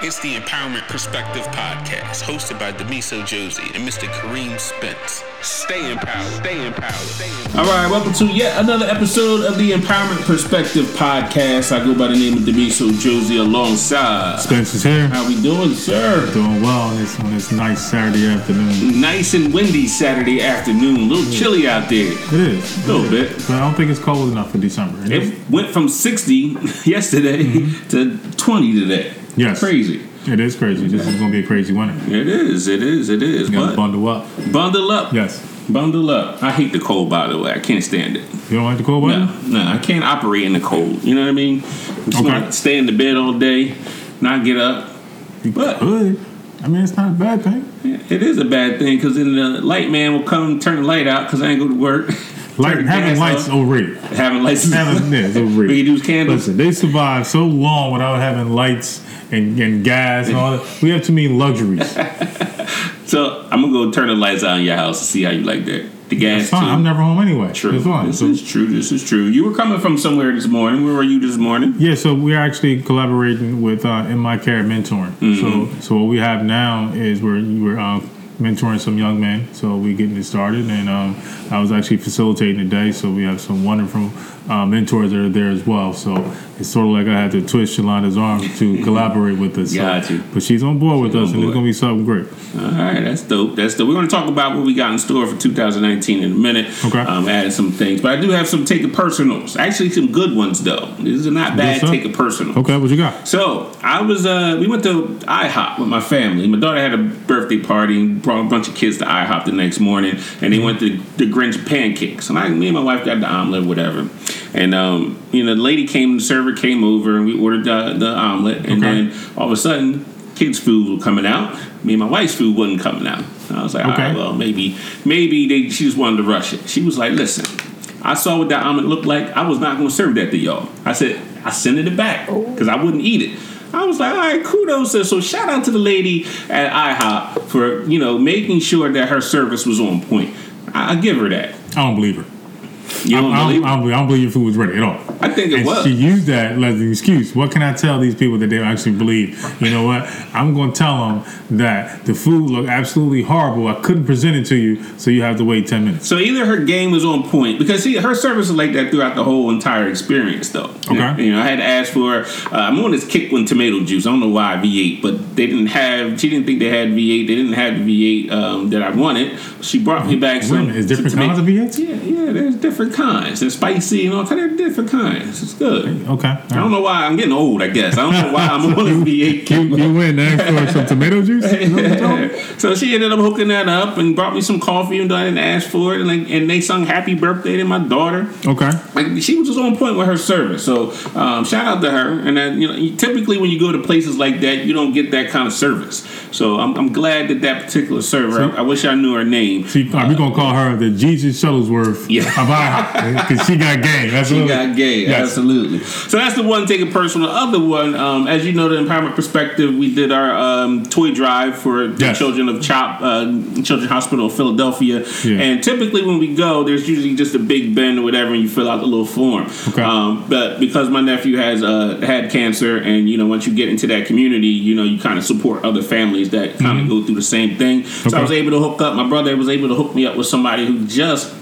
It's the Empowerment Perspective Podcast, hosted by Demiso Josie and Mr. Kareem Spence. Stay empowered. Stay empowered. Stay empowered. All right, welcome to yet another episode of the Empowerment Perspective Podcast. I go by the name of Demiso Josie alongside. Spence is here. How we doing, sir? Doing well on this on this nice Saturday afternoon. Nice and windy Saturday afternoon. A little chilly out there. It is. A little It is. bit. But I don't think it's cold enough for December. It is. It went from 60 yesterday mm-hmm. to 20 today. Yes. Crazy. It is crazy. This is going to be a crazy winter. It is. It is. It is. You bundle up. bundle up. Yes. Bundle up. I hate the cold, by the way. I can't stand it. You don't like the cold weather? No, no, I can't operate in the cold. You know what I mean? Just Okay. wanna stay in the bed all day, not get up. You But- could. I mean, it's not a bad thing. It is a bad thing because then the light man will come turn the light out because I ain't go to work. Light, having lights overrated. having lights. Having, yeah, it's What you overrated. do is candles. Listen, they survived so long without having lights and, and gas and all that. We have too many luxuries. So I'm gonna go turn the lights out in your house to see how you like that. The gas. It's fine. too. I'm never home anyway. True. It's fine. This So- is true. This is true. You were coming from somewhere this morning. Where were you this morning? Yeah, so we're actually collaborating with uh, In My Care Mentoring. So, so what we have now is we're we're uh, mentoring some young men. So we're getting it started, and um, I was actually facilitating today. So we have some wonderful uh, mentors that are there as well. So it's sort of like I had to twist Yolanda's arm to collaborate with us. So- Got you. But she's on board with She's us, and it's gonna be something great. All right, that's dope. That's dope. We're going to talk about what we got in store for 2019 in a minute. Okay. Um, adding some things, but I do have some take it personals. Actually, some good ones though. These are not bad take it personal. Okay, what you got? So I was uh we went to IHOP with my family. My daughter had a birthday party and brought a bunch of kids to IHOP the next morning and they went to the Grinch pancakes. And I me and my wife got the omelet, whatever. And um, you know, the lady came, the server came over and we ordered the, the omelet and Okay. then all of a sudden kids' food was coming out. Me and my wife's food wasn't coming out. I was like, all right, Okay. well, maybe, maybe they she just wanted to rush it. She was like, listen, I saw what that omelet looked like. I was not going to serve that to y'all. I said, I sent it back because I wouldn't eat it. I was like, all right, kudos. So, so shout out to the lady at IHOP for you know making sure that her service was on point. I, I give her that. I don't believe her. You don't I, believe? don't, I, don't believe, I don't believe your food was ready at all. I think it and was. She used that as an excuse. What can I tell these people that they actually believe? You know what? I'm going to tell them that the food looked absolutely horrible. I couldn't present it to you, so you have to wait 10 minutes. So either her game was on point because see her service was like that throughout the whole entire experience, though. Okay. You know, I had to ask for. Uh, I'm on this kick one tomato juice. I don't know why V8, but they didn't have. She didn't think they had V8. They didn't have the V8 um, that I wanted. She brought me back Wait a some. minute, is different kinds of V8s? Yeah, yeah. There's different kinds. There's spicy and all kind of different kinds. It's good. Okay. I don't know why I'm getting old. I guess I don't know why I'm on a V8 kick. You, you went and asked for some tomato juice? Is that what you told me? so she ended up hooking that up and brought me some coffee and I didn't ask for it and, like, and they sung happy birthday to my daughter Okay. like she was just on point with her service so um, shout out to her and that you know typically when you go to places like that you don't get that kind of service so i'm, I'm glad that that particular server I, I wish i knew her name She, are we going to call her the Jesus Shuttlesworth Yeah. Because she got game. That's She got gay, Yes. absolutely. So that's the one taking personal. The other one, um, as you know, the empowerment perspective, we did our um, toy drive for the Yes. children of CHOP, uh, Children's Hospital of Philadelphia. Yeah. And typically when we go, there's usually just a big bin or whatever, and you fill out the little form. Okay. Um, but because my nephew has uh, had cancer, and you know, once you get into that community, you know, you kind of support other families that kind of go through the same thing. So Mm-hmm. Okay. I was able to hook up. My brother was able to hook me up with somebody who just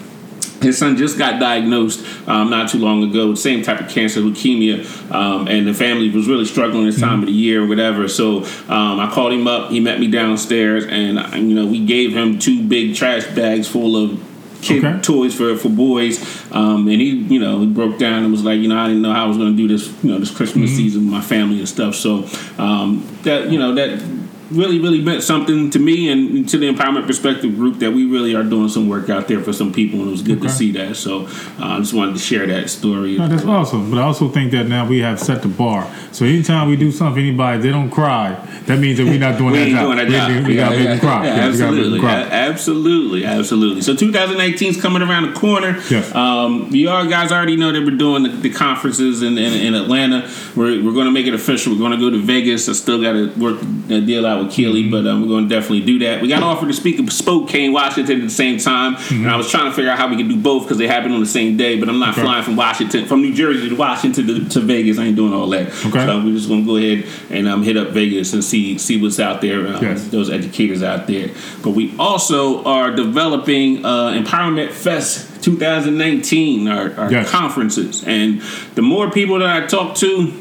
his son just got diagnosed um, not too long ago, same type of cancer, leukemia, um, and the family was really struggling this time of the year or whatever. So um, I called him up. He met me downstairs, and you know we gave him two big trash bags full of kid Okay. toys for for boys. Um, and he, you know, he broke down and was like, you know, I didn't know how I was going to do this, you know, this Christmas season with my family and stuff. So um, that you know that really really meant something to me and to the empowerment perspective group that we really are doing some work out there for some people and it was good to see that so uh, i just wanted to share that story No, that's awesome. But I also think that now we have set the bar. So anytime we do something anybody, they don't cry. That means that we're not doing we that doing that We- job. We, we Yeah, gotta make yeah, them cry. yeah, Yeah, we gotta make them absolutely, cry. A- absolutely, absolutely. So 2018 is coming around the corner. Yes. Um, you all guys already know that we're doing the, the conferences in, in, in Atlanta. We're, we're going to make it official. We're going to go to Vegas. I still got to work the deal out uh, with Keely, but um, we're going to definitely do that. We got offered to speak of Spokane, Washington at the same time, and I was trying to figure out how we could do both because they happen on the same day. But I'm not Okay. flying from Washington, from New Jersey to Washington to, to Vegas. I ain't doing all that. Okay. So we're just going to go ahead and um, hit up Vegas and see see what's out there. Um, Yes. Those educators out there. But we also are developing uh, Empowerment Fest 2019, our, our Yes. conferences, and the more people that I talk to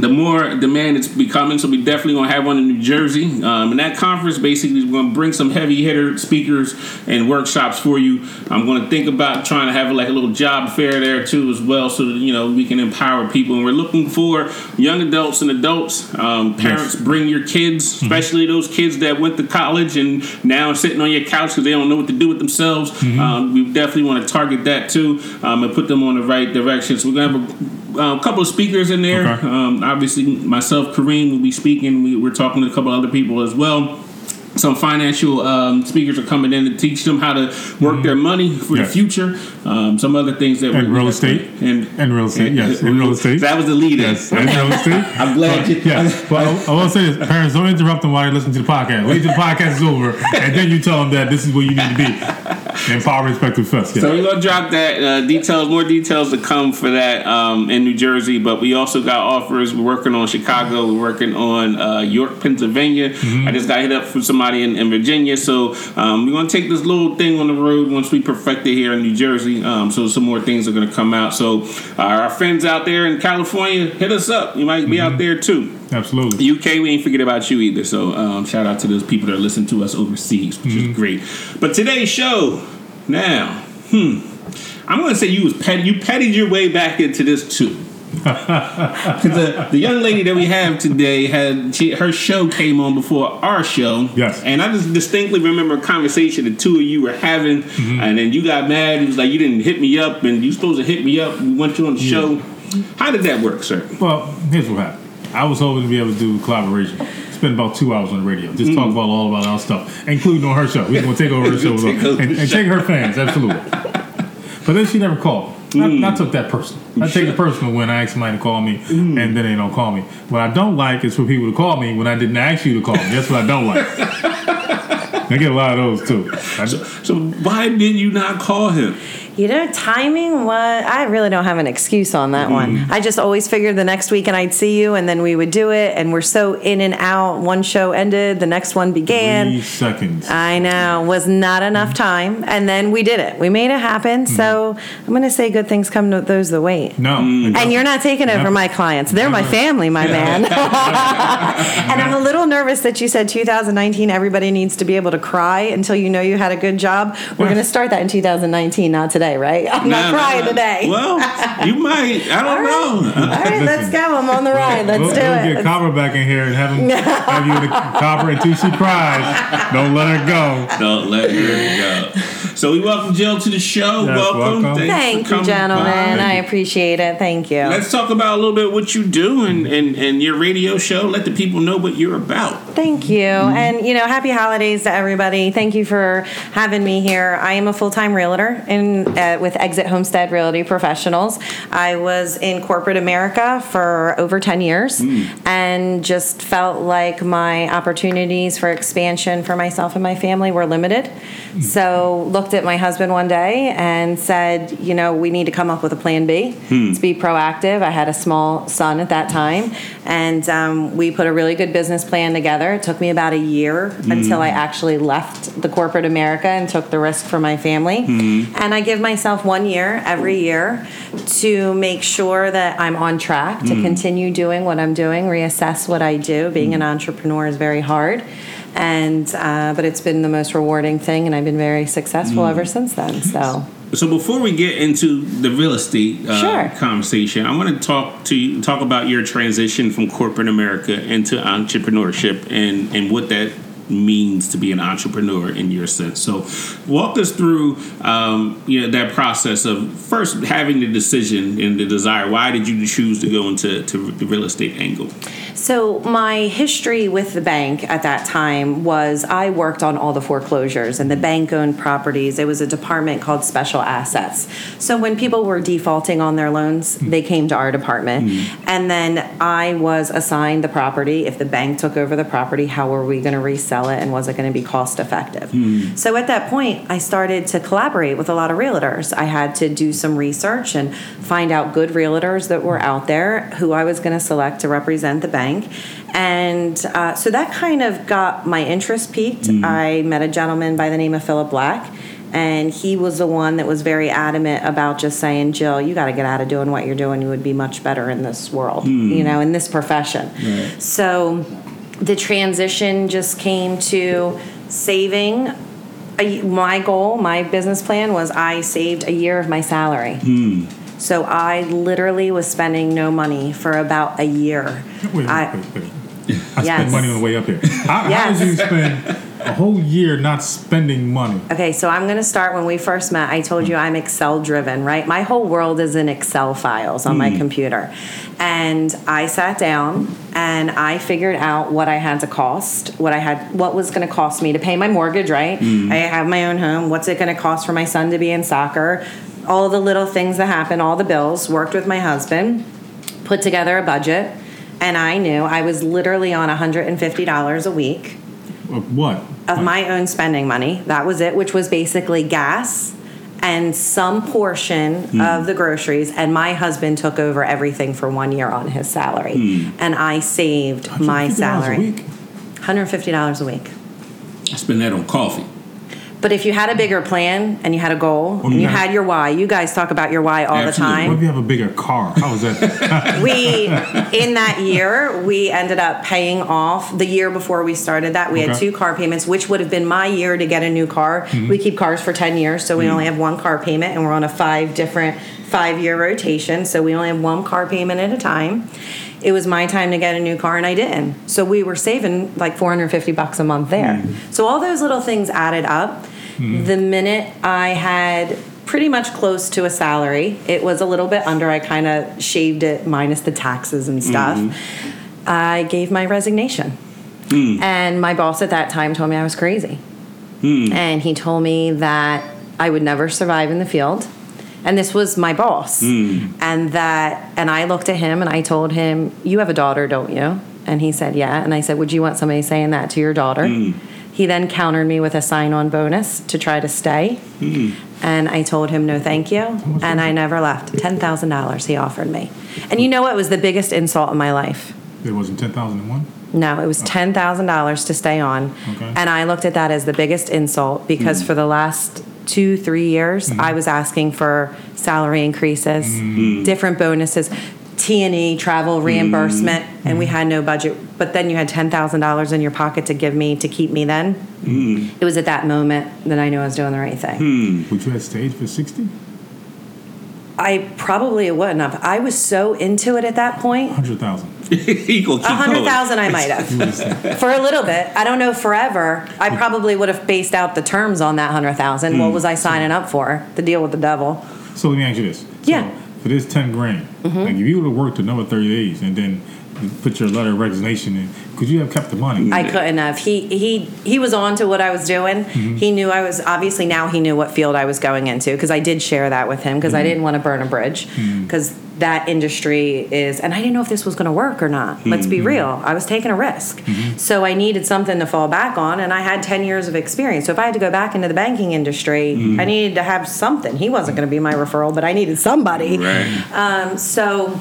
the more demand it's becoming. So we definitely gonna have one in New Jersey. Um, and that conference basically is gonna bring some heavy hitter speakers and workshops for you. I'm gonna think about trying to have like a little job fair there too as well, so that you know we can empower people. And we're looking for young adults and adults. Um, parents, bring your kids, especially those kids that went to college and now are sitting on your couch because they don't know what to do with themselves. Um, we definitely want to target that too um, and put them on the right direction. So we're gonna have a, a couple of speakers in there. Okay. Um, obviously, myself, Kareem, will be speaking. We, we're talking to a couple other people as well. Some financial um, speakers are coming in to teach them how to work their money for Yes. the future. Um, some other things that And real estate. and And real estate, yes, and real estate. That was the lead. Yes, and real estate. I'm glad you. Yeah, well, I, I want to say this: parents, don't interrupt them while they listen to the podcast. Wait till the podcast is over, and then you tell them that this is where you need to be. Empower Respective Fest. Yeah. So we're gonna drop that uh, details, more details to come for that um, in New Jersey. But we also got offers. We're working on Chicago. We're working on uh, York, Pennsylvania. I just got hit up from somebody in, in Virginia. So um, we're gonna take this little thing on the road once we perfect it here in New Jersey. Um, so some more things are gonna come out. So uh, our friends out there in California, hit us up. You might be out there too. Absolutely. UK, we ain't forget about you either. So um, shout out to those people that listen to us overseas, which is great. But today's show, now, hmm, I'm gonna say you was petty. You petted your way back into this too. The, the young lady that we have today had she, her show came on before our show. Yes. And I just distinctly remember a conversation the two of you were having, and then you got mad. It was like you didn't hit me up, and you supposed to hit me up. We went you on the show. How did that work, sir? Well, here's what happened. I was hoping to be able to do a collaboration. Spend about two hours on the radio. Just talk mm. about all about our stuff, including on her show. We're gonna take over her show Take over and, and take her fans, absolutely. But then she never called. I, mm. I took that personal. I take it personal when I ask somebody to call me mm. and then they don't call me. What I don't like is for people to call me when I didn't ask you to call me. That's what I don't like. I get a lot of those too. I, So why did you not call him? You know, timing, what? I really don't have an excuse on that one. Mm-hmm. I just always figured the next week and I'd see you and then we would do it. And we're so in and out. One show ended, the next one began. three seconds. I know, was not enough mm-hmm. time. And then we did it. We made it happen. So mm-hmm. I'm going to say good things come to those that wait. No. Mm. And you're not taking over my clients. They're my family, my man. and I'm a little nervous that you said 2019, everybody needs to be able to cry until you know you had a good job. We're going to start that in 2019, not today, right? I'm Nah, not crying nah. today. Well, you might. I don't know. All right, let's go. I'm on the ride. Let's we'll, do we'll it. get Copper back in here and have him have you in the Copper until she cries. Don't let her go. Don't let her go. So we welcome Jill to the show. Yes, welcome. welcome. Thanks for Thank you, gentlemen. by. I appreciate it. Thank you. Let's talk about a little bit what you do and, and, and your radio show. Let the people know what you're about. Thank you. Mm-hmm. And, you know, happy holidays to everybody. Thank you for having me here. I am a full time realtor in, uh, with Exit Homestead Realty Professionals. I was in corporate America for over 10 years mm. and just felt like my opportunities for expansion for myself and my family were limited. Mm. So, looked at my husband one day and said, you know, we need to come up with a plan B hmm. to be proactive. I had a small son at that time, and um, we put a really good business plan together. It took me about a year hmm. until I actually left the corporate America and took the risk for my family. Hmm. And I give myself one year every year to make sure that I'm on track to continue doing what I'm doing, reassess what I do. Being an entrepreneur is very hard. And uh, but it's been the most rewarding thing, and I've been very successful ever since then. So So before we get into the real estate uh, Sure. conversation, I want to talk to you, talk about your transition from corporate America into entrepreneurship and and what that means to be an entrepreneur in your sense. So, walk us through um, you know that process of first having the decision and the desire. Why did you choose to go into to the real estate angle? So, my history with the bank at that time was I worked on all the foreclosures and the bank owned properties. It was a department called Special Assets. So, when people were defaulting on their loans, they came to our department. And then I was assigned the property. If the bank took over the property, how were we going to resell it and was it going to be cost effective? Hmm. So, at that point, I started to collaborate with a lot of realtors. I had to do some research and find out good realtors that were out there who I was going to select to represent the bank. And uh, so that kind of got my interest peaked. Hmm. I met a gentleman by the name of Philip Black. And he was the one that was very adamant about just saying, Jill, you got to get out of doing what you're doing. You would be much better in this world, hmm. you know, in this profession. So the transition just came to saving. A, my goal, my business plan was I saved a year of my salary. Hmm. So I literally was spending no money for about a year. Wait, I- wait, wait, wait. I Yes. spent money on the way up here. How, Yes. how did you spend a whole year not spending money? Okay, so I'm going to start when we first met. I told you I'm Excel driven, right? My whole world is in Excel files on my hmm. computer. And I sat down and I figured out what I had to cost, what I had what was going to cost me to pay my mortgage, right? Hmm. I have my own home. What's it going to cost for my son to be in soccer? All the little things that happen, all the bills. Worked with my husband, put together a budget, and I knew I was literally on $150 a week Of what? of my own spending money. That was it, which was basically gas and some portion hmm. of the groceries. And my husband took over everything for one year on his salary. Hmm. And I saved my $150 salary. A week? $150 a week. I spend that on coffee. But if you had a bigger plan and you had a goal oh, and you you had your why, you guys talk about your why all the time. What if you have a bigger car? How is that? we in that year we ended up paying off the year before we started that we had two car payments which would have been my year to get a new car mm-hmm. we keep cars for 10 years so we mm-hmm. only have one car payment and we're on a five different five year rotation so we only have one car payment at a time it was my time to get a new car and I didn't. So we were saving like 450 bucks a month there. Mm-hmm. So all those little things added up. Mm-hmm. The minute I had pretty much close to a salary, it was a little bit under, I kind of shaved it minus the taxes and stuff. Mm-hmm. I gave my resignation. Mm. And my boss at that time told me I was crazy. Mm. And he told me that I would never survive in the field. And this was my boss. Mm. And that, and I looked at him and I told him, You have a daughter, don't you? And he said, Yeah. And I said, Would you want somebody saying that to your daughter? He then countered me with a sign on bonus to try to stay. Hmm. And I told him, No, thank you. And I never left. $10,000 he offered me. And you know what was the biggest insult in my life? it wasn't ten thousand and one. No, it was oh. ten thousand dollars to stay on, Okay. and I looked at that as the biggest insult because hmm. for the last two, three years, hmm. I was asking for salary increases, different bonuses, T and E, travel reimbursement, and we had no budget. But then you had ten thousand dollars in your pocket to give me to keep me. Then it was at that moment that I knew I was doing the right thing. Would you have stayed for sixty? I probably wouldn't have. I was so into it at that point. Hundred thousand. he gonna A hundred I might have. for a little bit. I don't know forever. I probably would have based out the terms on that hundred thousand. What hmm. was I signing up for? The deal with the devil. So let me ask you this. Yeah. Mm-hmm. For this ten grand, mm-hmm. like if you would have worked another thirty days and then put your letter of resignation in, could you have kept the money? I couldn't have. He he he was on to what I was doing. Mm-hmm. He knew I was obviously now he knew what field I was going into because I did share that with him because I mm-hmm. didn't want to burn a bridge because that industry is and I didn't know if this was going to work or not. Let's be mm-hmm. real. I was taking a risk. Mm-hmm. So I needed something to fall back on and I had 10 years of experience. So if I had to go back into the banking industry, mm-hmm. I needed to have something. He wasn't going to be my referral, but I needed somebody. Right. Um, so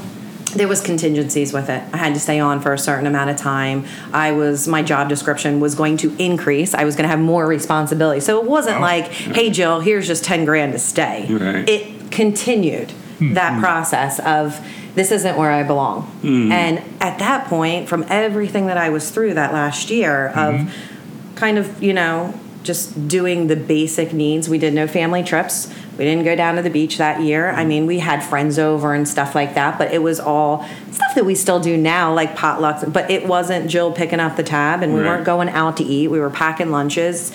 there was contingencies with it. I had to stay on for a certain amount of time. I was my job description was going to increase. I was going to have more responsibility. So it wasn't like, "Hey Jill, here's just 10 grand to stay." Right. It continued Hmm. that process of this isn't where I belong. Hmm. And at that point from everything that I was through that last year of hmm. kind of, you know, just doing the basic needs. We did no family trips. We didn't go down to the beach that year. I mean, we had friends over and stuff like that, but it was all stuff that we still do now, like potlucks. But it wasn't Jill picking up the tab, and we Right. weren't going out to eat. We were packing lunches.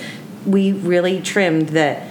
We really trimmed that.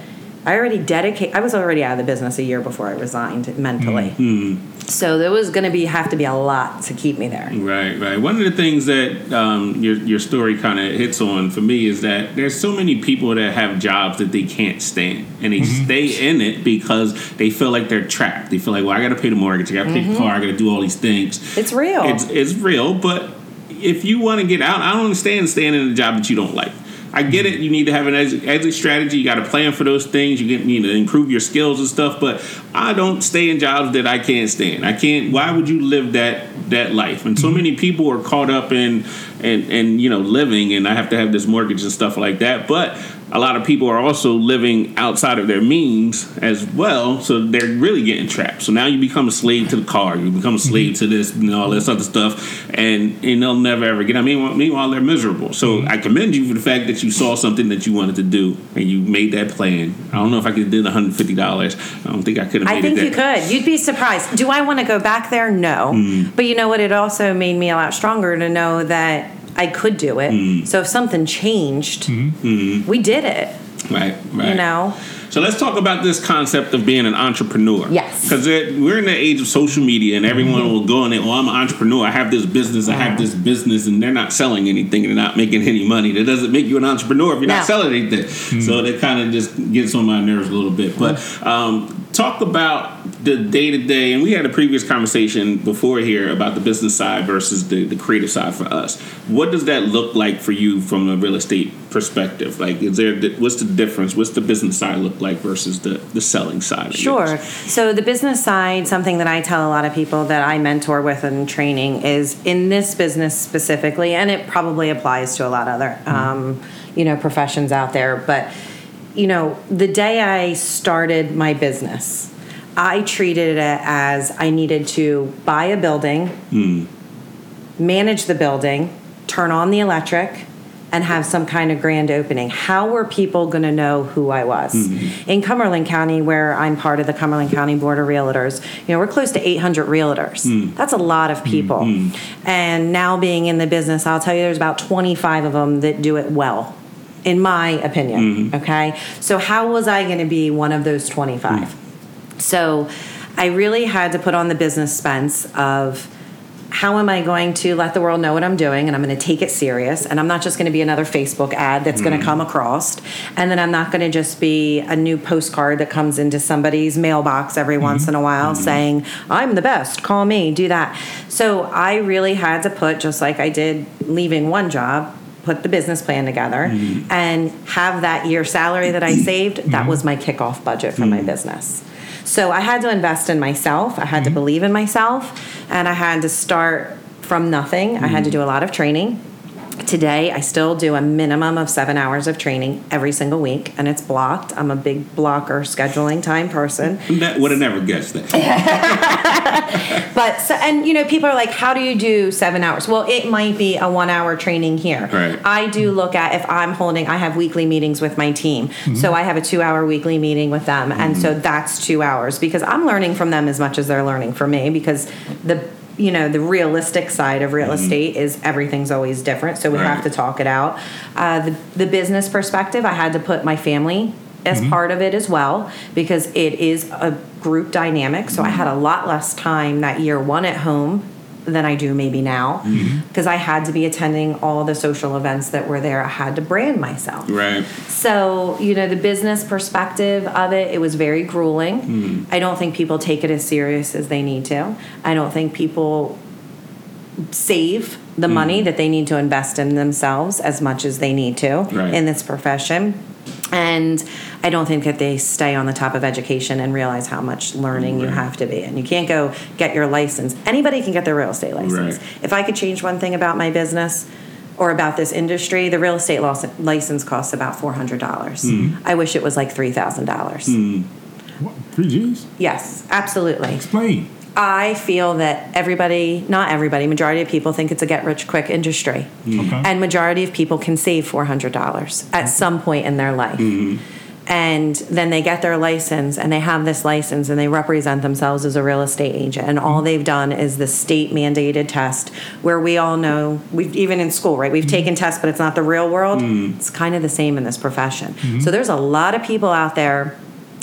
I already dedicate. I was already out of the business a year before I resigned mentally. Hmm. Hmm. So there was going to be have to be a lot to keep me there. Right, right. One of the things that um, your your story kind of hits on for me is that there's so many people that have jobs that they can't stand, and they mm-hmm. stay in it because they feel like they're trapped. They feel like, well, I got to pay the mortgage, I got to pay the mm-hmm. car, I got to do all these things. It's real. It's it's real, but if you want to get out, I don't understand staying in a job that you don't like. I get it. You need to have an exit, exit strategy. You got to plan for those things. You get, need to improve your skills and stuff. But I don't stay in jobs that I can't stand. I can't. Why would you live that that life? And so mm-hmm. many people are caught up in and and you know living. And I have to have this mortgage and stuff like that. But a lot of people are also living outside of their means as well. So they're really getting trapped. So now you become a slave to the car. You become a slave to this and all this other stuff. And, and they'll never ever get. I mean, meanwhile, they're miserable. So I commend you for the fact that you saw something that you wanted to do and you made that plan. I don't know if I could have did $150. I don't think I could have made I think you that. could. You'd be surprised. Do I want to go back there? No. Mm. But you know what? It also made me a lot stronger to know that I could do it. Mm. So if something changed, mm-hmm. Mm-hmm. we did it. Right, right. You know? So let's talk about this concept of being an entrepreneur. Yes. Because we're in the age of social media, and everyone will go and they, oh, I'm an entrepreneur. I have this business. I have this business, and they're not selling anything. They're not making any money. That doesn't make you an entrepreneur if you're No. not selling anything. So that kind of just gets on my nerves a little bit. But um, talk about the day to day, and we had a previous conversation before here about the business side versus the, the creative side for us. What does that look like for you from a real estate perspective? Like, is there what's the difference? What's the business side look like versus the the selling side? Sure. So the business side, something that I tell a lot of people that I mentor with in training is in this business specifically, and it probably applies to a lot of other, um, you know, professions out there. But you know, the day I started my business, I treated it as I needed to buy a building, hmm. manage the building, turn on the electric, and have some kind of grand opening. How were people going to know who I was? Hmm. In Cumberland County, where I'm part of the Cumberland County Board of Realtors, you know, we're close to 800 realtors. Hmm. That's a lot of people. And now being in the business, I'll tell you there's about 25 of them that do it well. In my opinion, okay? So, how was I going to be one of those 25? So I really had to put on the business fence of how am I going to let the world know what I'm doing and I'm going to take it serious and I'm not just going to be another Facebook ad that's going to mm-hmm. come across and then I'm not going to just be a new postcard that comes into somebody's mailbox every mm-hmm. once in a while mm-hmm. saying I'm the best call me do that. So I really had to put just like I did leaving one job put the business plan together and have that year salary that I saved that was my kickoff budget for my business so I had to invest in myself. I had to mm-hmm. believe in myself, and I had to start from nothing. I had to mm-hmm. do a lot of training. Today, I still do a minimum of seven hours of training every single week, and it's blocked. I'm a big blocker scheduling time person. That would have never guessed that. But so, and you know, people are like, "How do you do seven hours?" Well, it might be a one-hour training here. Right. I do look at if I'm holding. I have weekly meetings with my team, mm-hmm. so I have a two-hour weekly meeting with them, and mm-hmm. so that's two hours because I'm learning from them as much as they're learning from me because the you know the realistic side of real mm-hmm. estate is everything's always different so we Right. have to talk it out. Uh, the, the business perspective i had to put my family as mm-hmm. part of it as well because it is a group dynamic so i mm-hmm. had a lot less time that year one at home than i do maybe now mm-hmm. because i had to be attending all the social events that were there i had to brand myself Right. so, you know, the business perspective of it, it was very grueling. Mm-hmm. I don't think people take it as serious as they need to. I don't think people save the money mm-hmm. that they need to invest in themselves as much as they need to Right. in this profession. And I don't think that they stay on the top of education and realize how much learning you have to be. And you can't go get your license. Anybody can get their real estate license. Right. If I could change one thing about my business or about this industry, the real estate license costs about four hundred dollars. Hmm. I wish it was like three thousand dollars. Hmm. What? Three G's? Yes, absolutely. Explain. I feel that everybody, not everybody, majority of people think it's a get rich quick industry. Mm-hmm. Okay. And majority of people can save $400 at some point in their life. Mm-hmm. and then they get their license and they have this license and they represent themselves as a real estate agent. And all mm-hmm. they've done is the state mandated test where we all know we've even in school right we've taken tests but it's not the real world. It's kind of the same in this profession. So there's a lot of people out there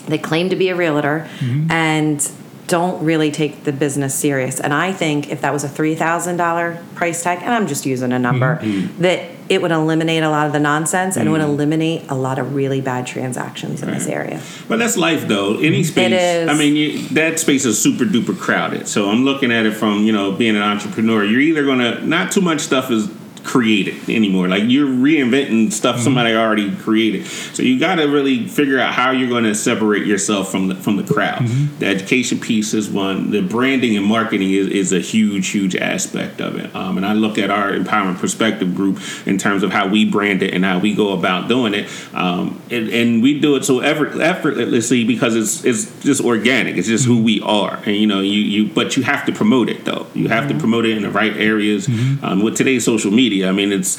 that claim to be a realtor and don't really take the business serious and i think if that was a $3000 price tag and i'm just using a number mm-hmm. Mm-hmm. that it would eliminate a lot of the nonsense and it would mm-hmm. eliminate a lot of really bad transactions in this area But that's life, though. Any space. is. I mean, you, that space is super duper crowded. So I'm looking at it from you know being an entrepreneur. You're either gonna not too much stuff is created anymore. Like you're reinventing stuff somebody already created. So you got to really figure out how you're going to separate yourself from the from the crowd. The education piece is one. The branding and marketing is, is a huge huge aspect of it. Um, and I look at our empowerment perspective group in terms of how we brand it and how we go about doing it. Um, and, and we do it so effort, effortlessly because it's it's just organic. It's just who we are. And you know you you but you have to promote it though. You have to promote it in the right areas. Um, with today's social media, I mean it's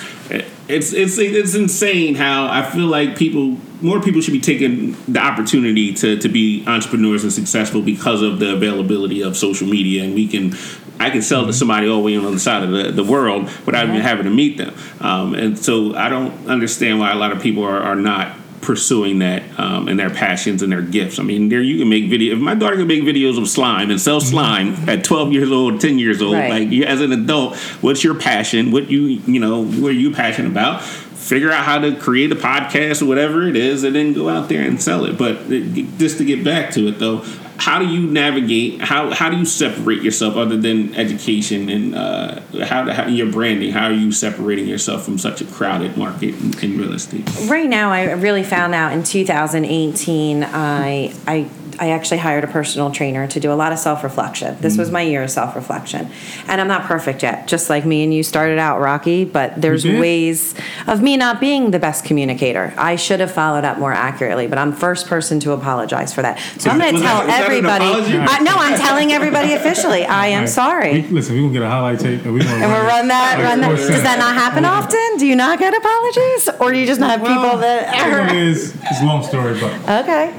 it's it's it's insane how I feel like people more people should be taking the opportunity to to be entrepreneurs and successful because of the availability of social media. And we can I can sell to somebody all the way on the other side of the, the world without even having to meet them. Um, and so I don't understand why a lot of people are, are not pursuing that um, and their passions and their gifts. I mean, there you can make video. If my daughter can make videos of slime and sell slime at 12 years old, 10 years old, Right. like you, as an adult, what's your passion? What you you know, what are you passionate about? Figure out how to create a podcast or whatever it is, and then go out there and sell it. But just to get back to it, though, how do you navigate? How how do you separate yourself other than education and uh, how, how your branding? How are you separating yourself from such a crowded market in, in real estate? right now i really found out in 2018 i i I actually hired a personal trainer to do a lot of self reflection. This was my year of self reflection. And I'm not perfect yet, just like me and you started out, Rocky, but there's did? ways of me not being the best communicator. I should have followed up more accurately, but I'm first person to apologize for that. So I'm going to tell that- was that an everybody. Uh, no, I'm telling everybody officially. I am Right. sorry. We, listen, we're gonna get a highlight tape and we're And we'll run that, run that. Does that not happen often? Do you not get apologies? Or do you just not have people that It is, it's a long story, but Okay.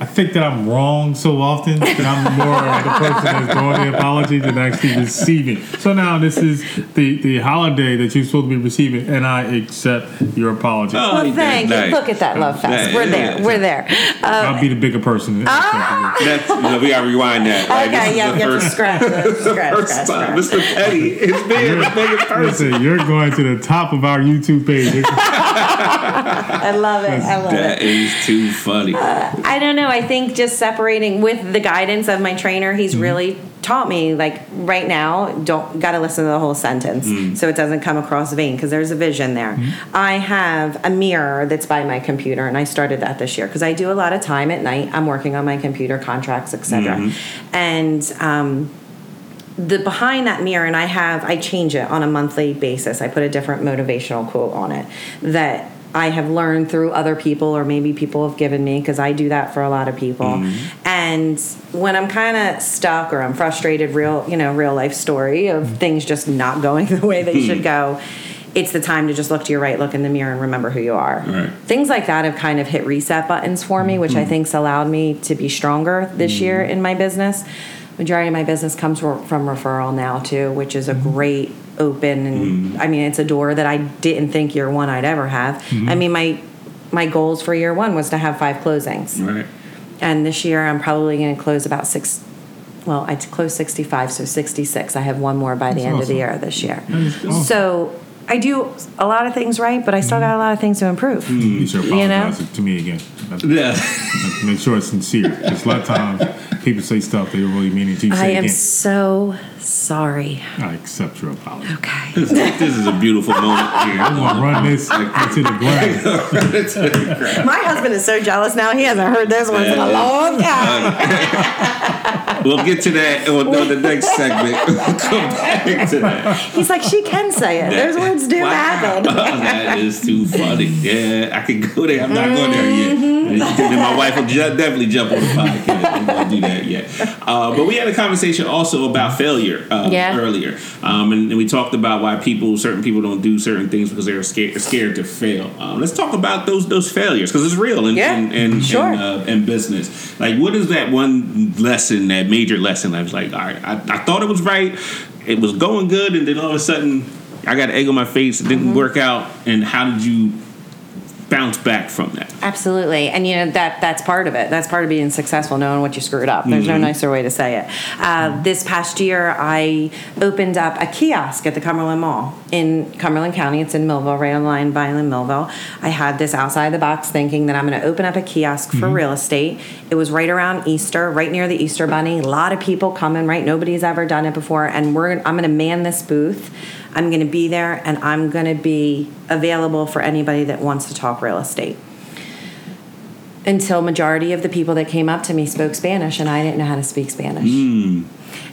I think that I'm wrong so often that I'm more of the person that's going the apology than actually receiving. So now this is the, the holiday that you're supposed to be receiving, and I accept your apology. Oh, Well, that's thank you. nice. Look at that love fest. Yeah, We're there. yeah. We're there. I'll be the bigger person. and accept it. That's, you know, we gotta rewind that. Right? This Okay, is yeah, yeah, first- scratch, scratch, scratch, First scratch, time, scratch. Mr. Petty is being the biggest person. Listen, you're going to the top of our YouTube page. I love it. I love That it. is too funny. I don't know. I think just separating with the guidance of my trainer, Mm-hmm. he's really taught me like right now don't got to listen to the whole sentence Mm. so it doesn't come across vain because there's a vision there Mm-hmm. i have a mirror that's by my computer and i started that this year because i do a lot of time at night i'm working on my computer contracts etc Mm-hmm. and um, the behind that mirror and i have i change it on a monthly basis. I put a different motivational quote on it that i have learned through other people or maybe people have given me because i do that for a lot of people. Mm-hmm. And when i'm kind of stuck or i'm frustrated real you know real life story of mm-hmm. things just not going the way they should mm-hmm. go it's the time to just look to your right look in the mirror and remember who you are. Right. things like that have kind of hit reset buttons for me which i think's allowed me to be stronger this year in my business majority of my business comes from referral now too which is a great open and i mean it's a door that i didn't think year one i'd ever have. I mean my my goals for year one was to have five closings. Right. and this year i'm probably going to close about six well i closed 65 so 66 i have one more by the That's end of the year this year. Awesome. so i do a lot of things right but i still got a lot of things to improve mm-hmm. You should You know? to me again. Yeah. Make sure it's sincere. Because a lot of times people say stuff they don't really mean it to you. i Say am again. so sorry I accept your apology. okay This, this is a beautiful moment here. I'm gonna run this into the ground. My husband is so jealous now. He hasn't heard those ones in a long time. We'll get to that on, on the next segment. We'll come back to that. He's like, she can say it. Those words do Wow. happen. that is too funny. Yeah, I can go there. I'm not going there yet. then my wife will ju- definitely jump on the podcast. I'm gonna do that yet. Uh, but we had a conversation also about failure uh, Yeah. earlier, um, and, and we talked about why people, certain people, don't do certain things because they're scared, scared to fail. Um, let's talk about those those failures because it's real in Yeah, in, in, sure. in, uh, in business. Like, what is that one lesson, that major lesson? I was like, all right, I, I thought it was right, it was going good, and then all of a sudden, I got egg on my face. It Mm-hmm. didn't work out. And how did you bounce back from that? Absolutely, and you know that that's part of it. That's part of being successful, knowing what you screwed up. There's no nicer way to say it. Uh, this past year, I opened up a kiosk at the Cumberland Mall in Cumberland County. It's in Millville, right on the line, Vineland Millville. I had this outside the box thinking that I'm going to open up a kiosk for real estate. It was right around Easter, right near the Easter Bunny. A lot of people coming. Right, nobody's ever done it before, and we're I'm going to man this booth. I'm going to be there, and I'm going to be available for anybody that wants to talk real estate until majority of the people that came up to me spoke Spanish and I didn't know how to speak Spanish. Hmm.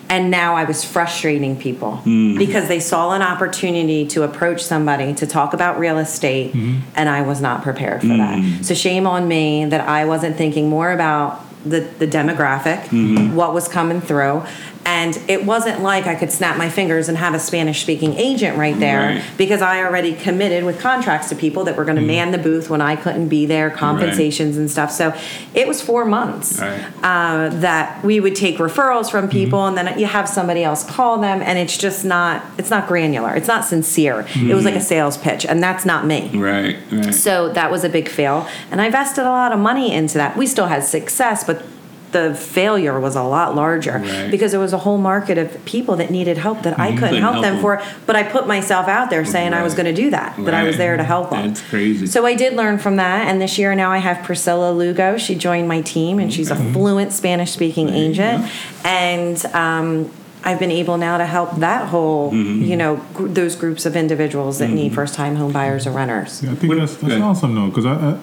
And now I was frustrating people hmm. because they saw an opportunity to approach somebody to talk about real estate hmm. and I was not prepared for that. So shame on me that I wasn't thinking more about the, the demographic, what was coming through. And it wasn't like I could snap my fingers and have a Spanish speaking agent right there Right. because I already committed with contracts to people that were going to mm-hmm. man the booth when I couldn't be there, compensations and stuff. So it was four months Right. uh, that we would take referrals from mm-hmm. people, and then you have somebody else call them, and it's just not it's not granular, it's not sincere. It was like a mm-hmm. sales pitch, and that's not me. Right, right. So that was a big fail, and I invested a lot of money into that. We still had success, but the failure was a lot larger Right. because there was a whole market of people that needed help that I couldn't Couldn't help help them them. for. But I put myself out there saying I was going to do that, that I was there to help them. That's crazy. So I did learn from that, and this year now I have Priscilla Lugo. She joined my team, and she's a fluent Spanish speaking agent, go. and um, I've been able now to help that whole, Mm-hmm. you know, gr- those groups of individuals that need first time home buyers or renters. Yeah, I think that's, that's awesome though, because I, I,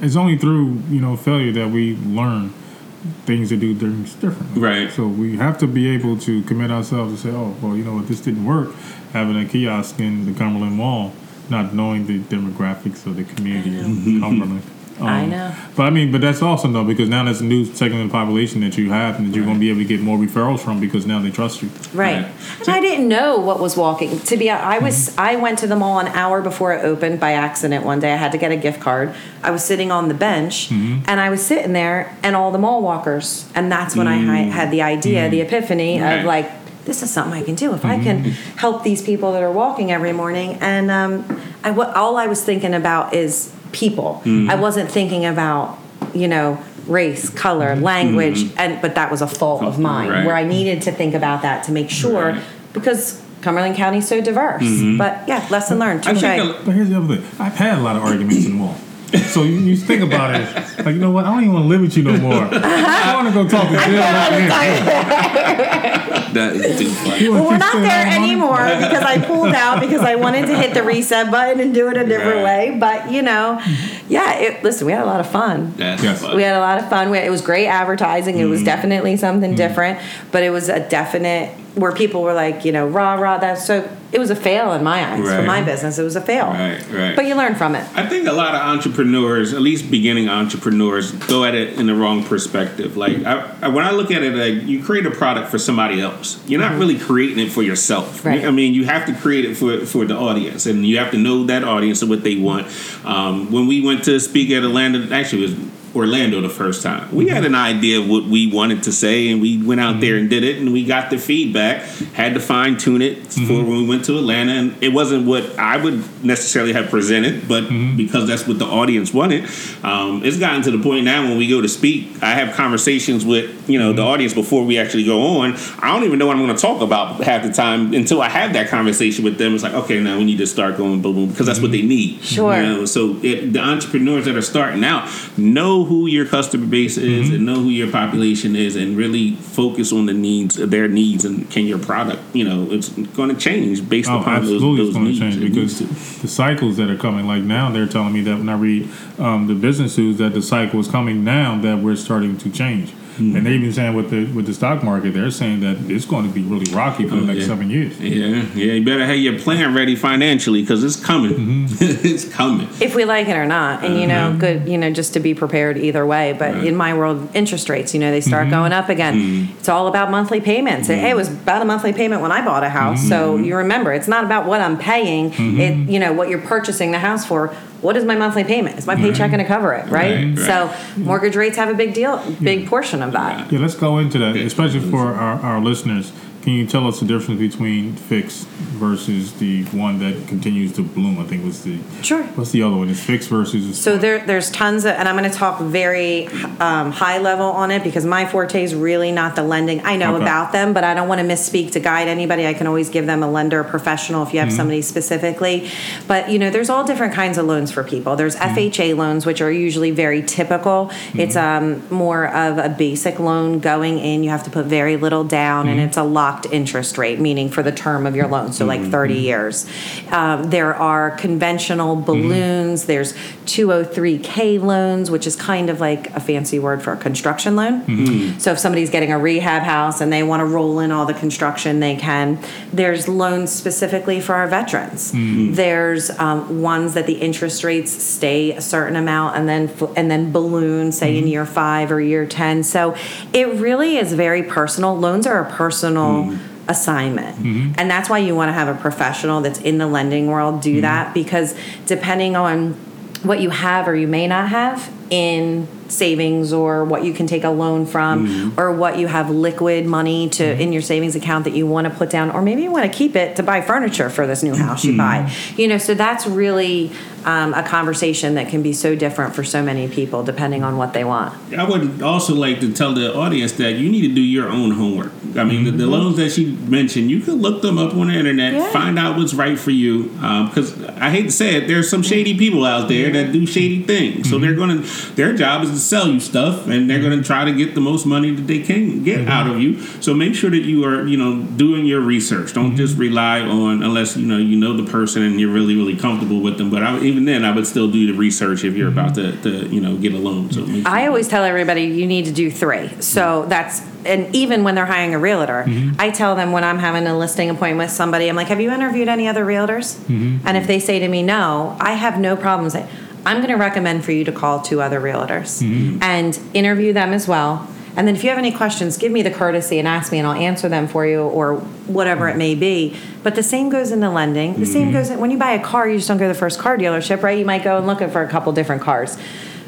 it's only through you know failure that we learn things to do things differently. Right. So we have to be able to commit ourselves to say, oh, well, you know what, this didn't work. Having a kiosk in the Cumberland Mall, not knowing the demographics of the community in Cumberland. I um, know. But I mean, but that's awesome though, because now that's a new segment of the population that you have, and that you're going to be able to get more referrals from because now they trust you. Right. Right. And I didn't know what was walking. To be, I was, mm-hmm. I went to the mall an hour before it opened by accident one day. I had to get a gift card. I was sitting on the bench mm-hmm. and I was sitting there and all the mall walkers. And that's when I mm. had the idea, the mm-hmm. epiphany Right. of like, this is something I can do. If I can help these people that are walking every morning. And um, I, what, all I was thinking about is people. Hmm. I wasn't thinking about, you know, race, color, hmm. language, hmm. and but that was a fault of mine Right. where I needed to think about that to make sure Right. because Cumberland County is so diverse. But yeah, lesson learned. I Touche. think a- But here's the other thing. I've had a lot of arguments in the mall. So you, you think about it, like you know what? I don't even want to live with you no more. I want to go talk to Jill out that is too funny. Well, we're not there all my money? anymore because I pulled out because I wanted to hit the reset button and do it a different Right. way. But you know, yeah. It, listen, we had a lot of fun. That's Yes. funny. We had a lot of fun. We, it was great advertising. It Mm-hmm. was definitely something different, but it was a definite where people were like, you know, rah rah. That's so. It was a fail in my eyes for my business. It was a fail. Right, right. But you learn from it. I think a lot of entrepreneurs, at least beginning entrepreneurs, go at it in the wrong perspective. Like I, I, when I look at it, like you create a product for somebody else. You're not really creating it for yourself. Mm-hmm. Right. I mean, you have to create it for for the audience, and you have to know that audience and what they want. Um, when we went to speak at Atlanta, actually it was Orlando the first time. We had mm-hmm. an idea of what we wanted to say, and we went out there and mm-hmm. did it, and we got the feedback. Had to fine tune it mm-hmm. for when we went to Atlanta, and it wasn't what I would necessarily have presented, but because that's what the audience wanted, um, it's gotten to the point now when we go to speak, I have conversations with you know the audience before we actually go on. I don't even know what I'm going to talk about half the time until I have that conversation with them. It's like, okay, now we need to start going boom boom because that's what they need. Sure. You know, so it, the entrepreneurs that are starting out know who your customer base is and know who your population is and really focus on the needs their needs and can your product you know it's going to change based Oh, upon those, absolutely, those it's going to needs change because needs the cycles that are coming. Like now, they're telling me that when I read um, the business news, that the cycle is coming now that we're starting to change. And they've been saying with the with the stock market, they're saying that it's going to be really rocky for the oh, next yeah. seven years. Yeah, yeah. You better have your plan ready financially because it's coming. Mm-hmm. it's coming. if we like it or not and you know uh-huh. good you know just to be prepared either way but Right. in my world interest rates you know they start mm-hmm. going up again mm-hmm. it's all about monthly payments Hey, it mm-hmm. was about a monthly payment when i bought a house so you remember it's not about what i'm paying it you know what you're purchasing the house for what is my monthly payment? Is my paycheck going to cover it right, Right, right. so mortgage rates have a big deal big portion of that. Yeah, let's go into that, especially for our, our listeners. Can you tell us the difference between fixed versus the one that continues to bloom? I think was the Sure. What's the other one? It's fixed versus So there, there's tons of, and I'm going to talk very um, high level on it because my forte is really not the lending. I know Okay. about them, but I don't want to misspeak to guide anybody. I can always give them a lender, a professional, if you have Mm-hmm. somebody specifically. But you know, there's all different kinds of loans for people. There's Mm-hmm. FHA loans, which are usually very typical. It's um, more of a basic loan going in. You have to put very little down, Mm-hmm. and it's a locked interest rate, meaning for the term of your loan, so like mm-hmm. 30 years. Um, there are conventional mm-hmm. balloons. There's 203k loans, which is kind of like a fancy word for a construction loan. Mm-hmm. So if somebody's getting a rehab house and they want to roll in all the construction, they can. There's loans specifically for our veterans. There's um, ones that the interest rates stay a certain amount and then and then balloon, say in year five or year ten. So it really is very personal. Loans are a personal Mm-hmm. assignment. Mm-hmm. And that's why you want to have a professional that's in the lending world do mm-hmm. that because depending on what you have or you may not have in savings or what you can take a loan from or what you have liquid money to in your savings account that you want to put down or maybe you want to keep it to buy furniture for this new house you buy. You know so that's really um, a conversation that can be so different for so many people depending on what they want I would also like to tell the audience that you need to do your own homework. I mean, the, the mm-hmm. loans that she mentioned, you can look them up on the internet, Yeah. find out what's right for you. Um, because I hate to say it, there's some shady people out there that do shady things. So they're mm-hmm. going to, their job is to sell you stuff, and they're going to try to get the most money that they can get mm-hmm. out of you. So make sure that you are, you know, doing your research. Don't just rely on unless you know you know the person and you're really really comfortable with them. But I, even then, I would still do the research if you're about to, to you know get a loan. So I always tell everybody you need to do three. So that's and even when they're hiring a realtor, mm-hmm. I tell them when I'm having a listing appointment with somebody, I'm like, "Have you interviewed any other realtors?" Mm-hmm. And if they say to me no, I have no problems. "I'm going to recommend for you to call two other realtors mm-hmm. and interview them as well." And then if you have any questions, give me the courtesy and ask me, and I'll answer them for you or whatever it may be. But the same goes into lending. The same mm-hmm. goes in, when you buy a car. You just don't go to the first car dealership, right? You might go and look for a couple different cars.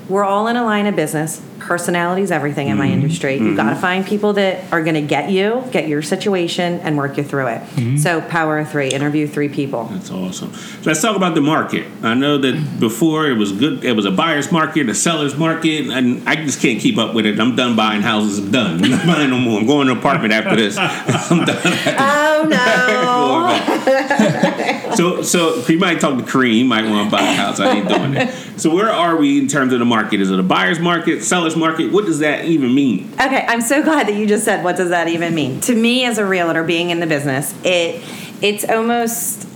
We're all in a line of business. Personality is everything in my mm-hmm. industry. You've mm-hmm. got to find people that are going to get you, get your situation, and work you through it. Mm-hmm. So, power of three, interview three people. That's awesome. So let's talk about the market. I know that before it was good. It was a buyer's market, a seller's market, and I just can't keep up with it. I'm done buying houses. I'm done. I'm not buying no more. I'm going to an apartment after this. I'm done. Oh no! so, so you might talk to Kareem. You might want to buy a house. I ain't doing it. So, where are we in terms of the market? Is it a buyer's market, seller's market? What does that even mean? Okay, I'm so glad that you just said what does that even mean? To me as a realtor being in the business, it it's almost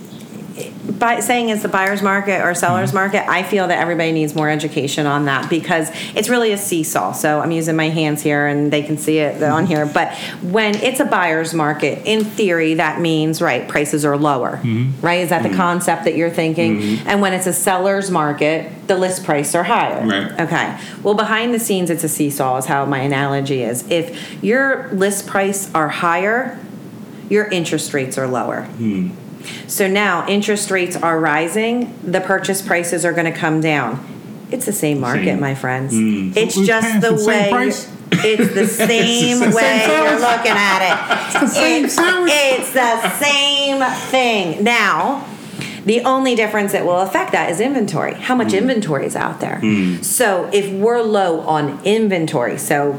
by saying it's the buyer's market or seller's mm-hmm. market, I feel that everybody needs more education on that because it's really a seesaw. So I'm using my hands here and they can see it on mm-hmm. here. But when it's a buyer's market, in theory, that means, right, prices are lower, mm-hmm. right? Is that the concept that you're thinking? And when it's a seller's market, the list price are higher. Right. Okay. Well, behind the scenes, it's a seesaw, is how my analogy is. If your list price are higher, your interest rates are lower. Hmm. So now interest rates are rising, the purchase prices are going to come down. It's the same market, Same. my friends. Mm. It's We're just paying the for the same way. price? It's the same way you're looking at it. It's the same sandwich. It's the same thing. Now, the only difference that will affect that is inventory. How much inventory is out there? So if we're low on inventory, so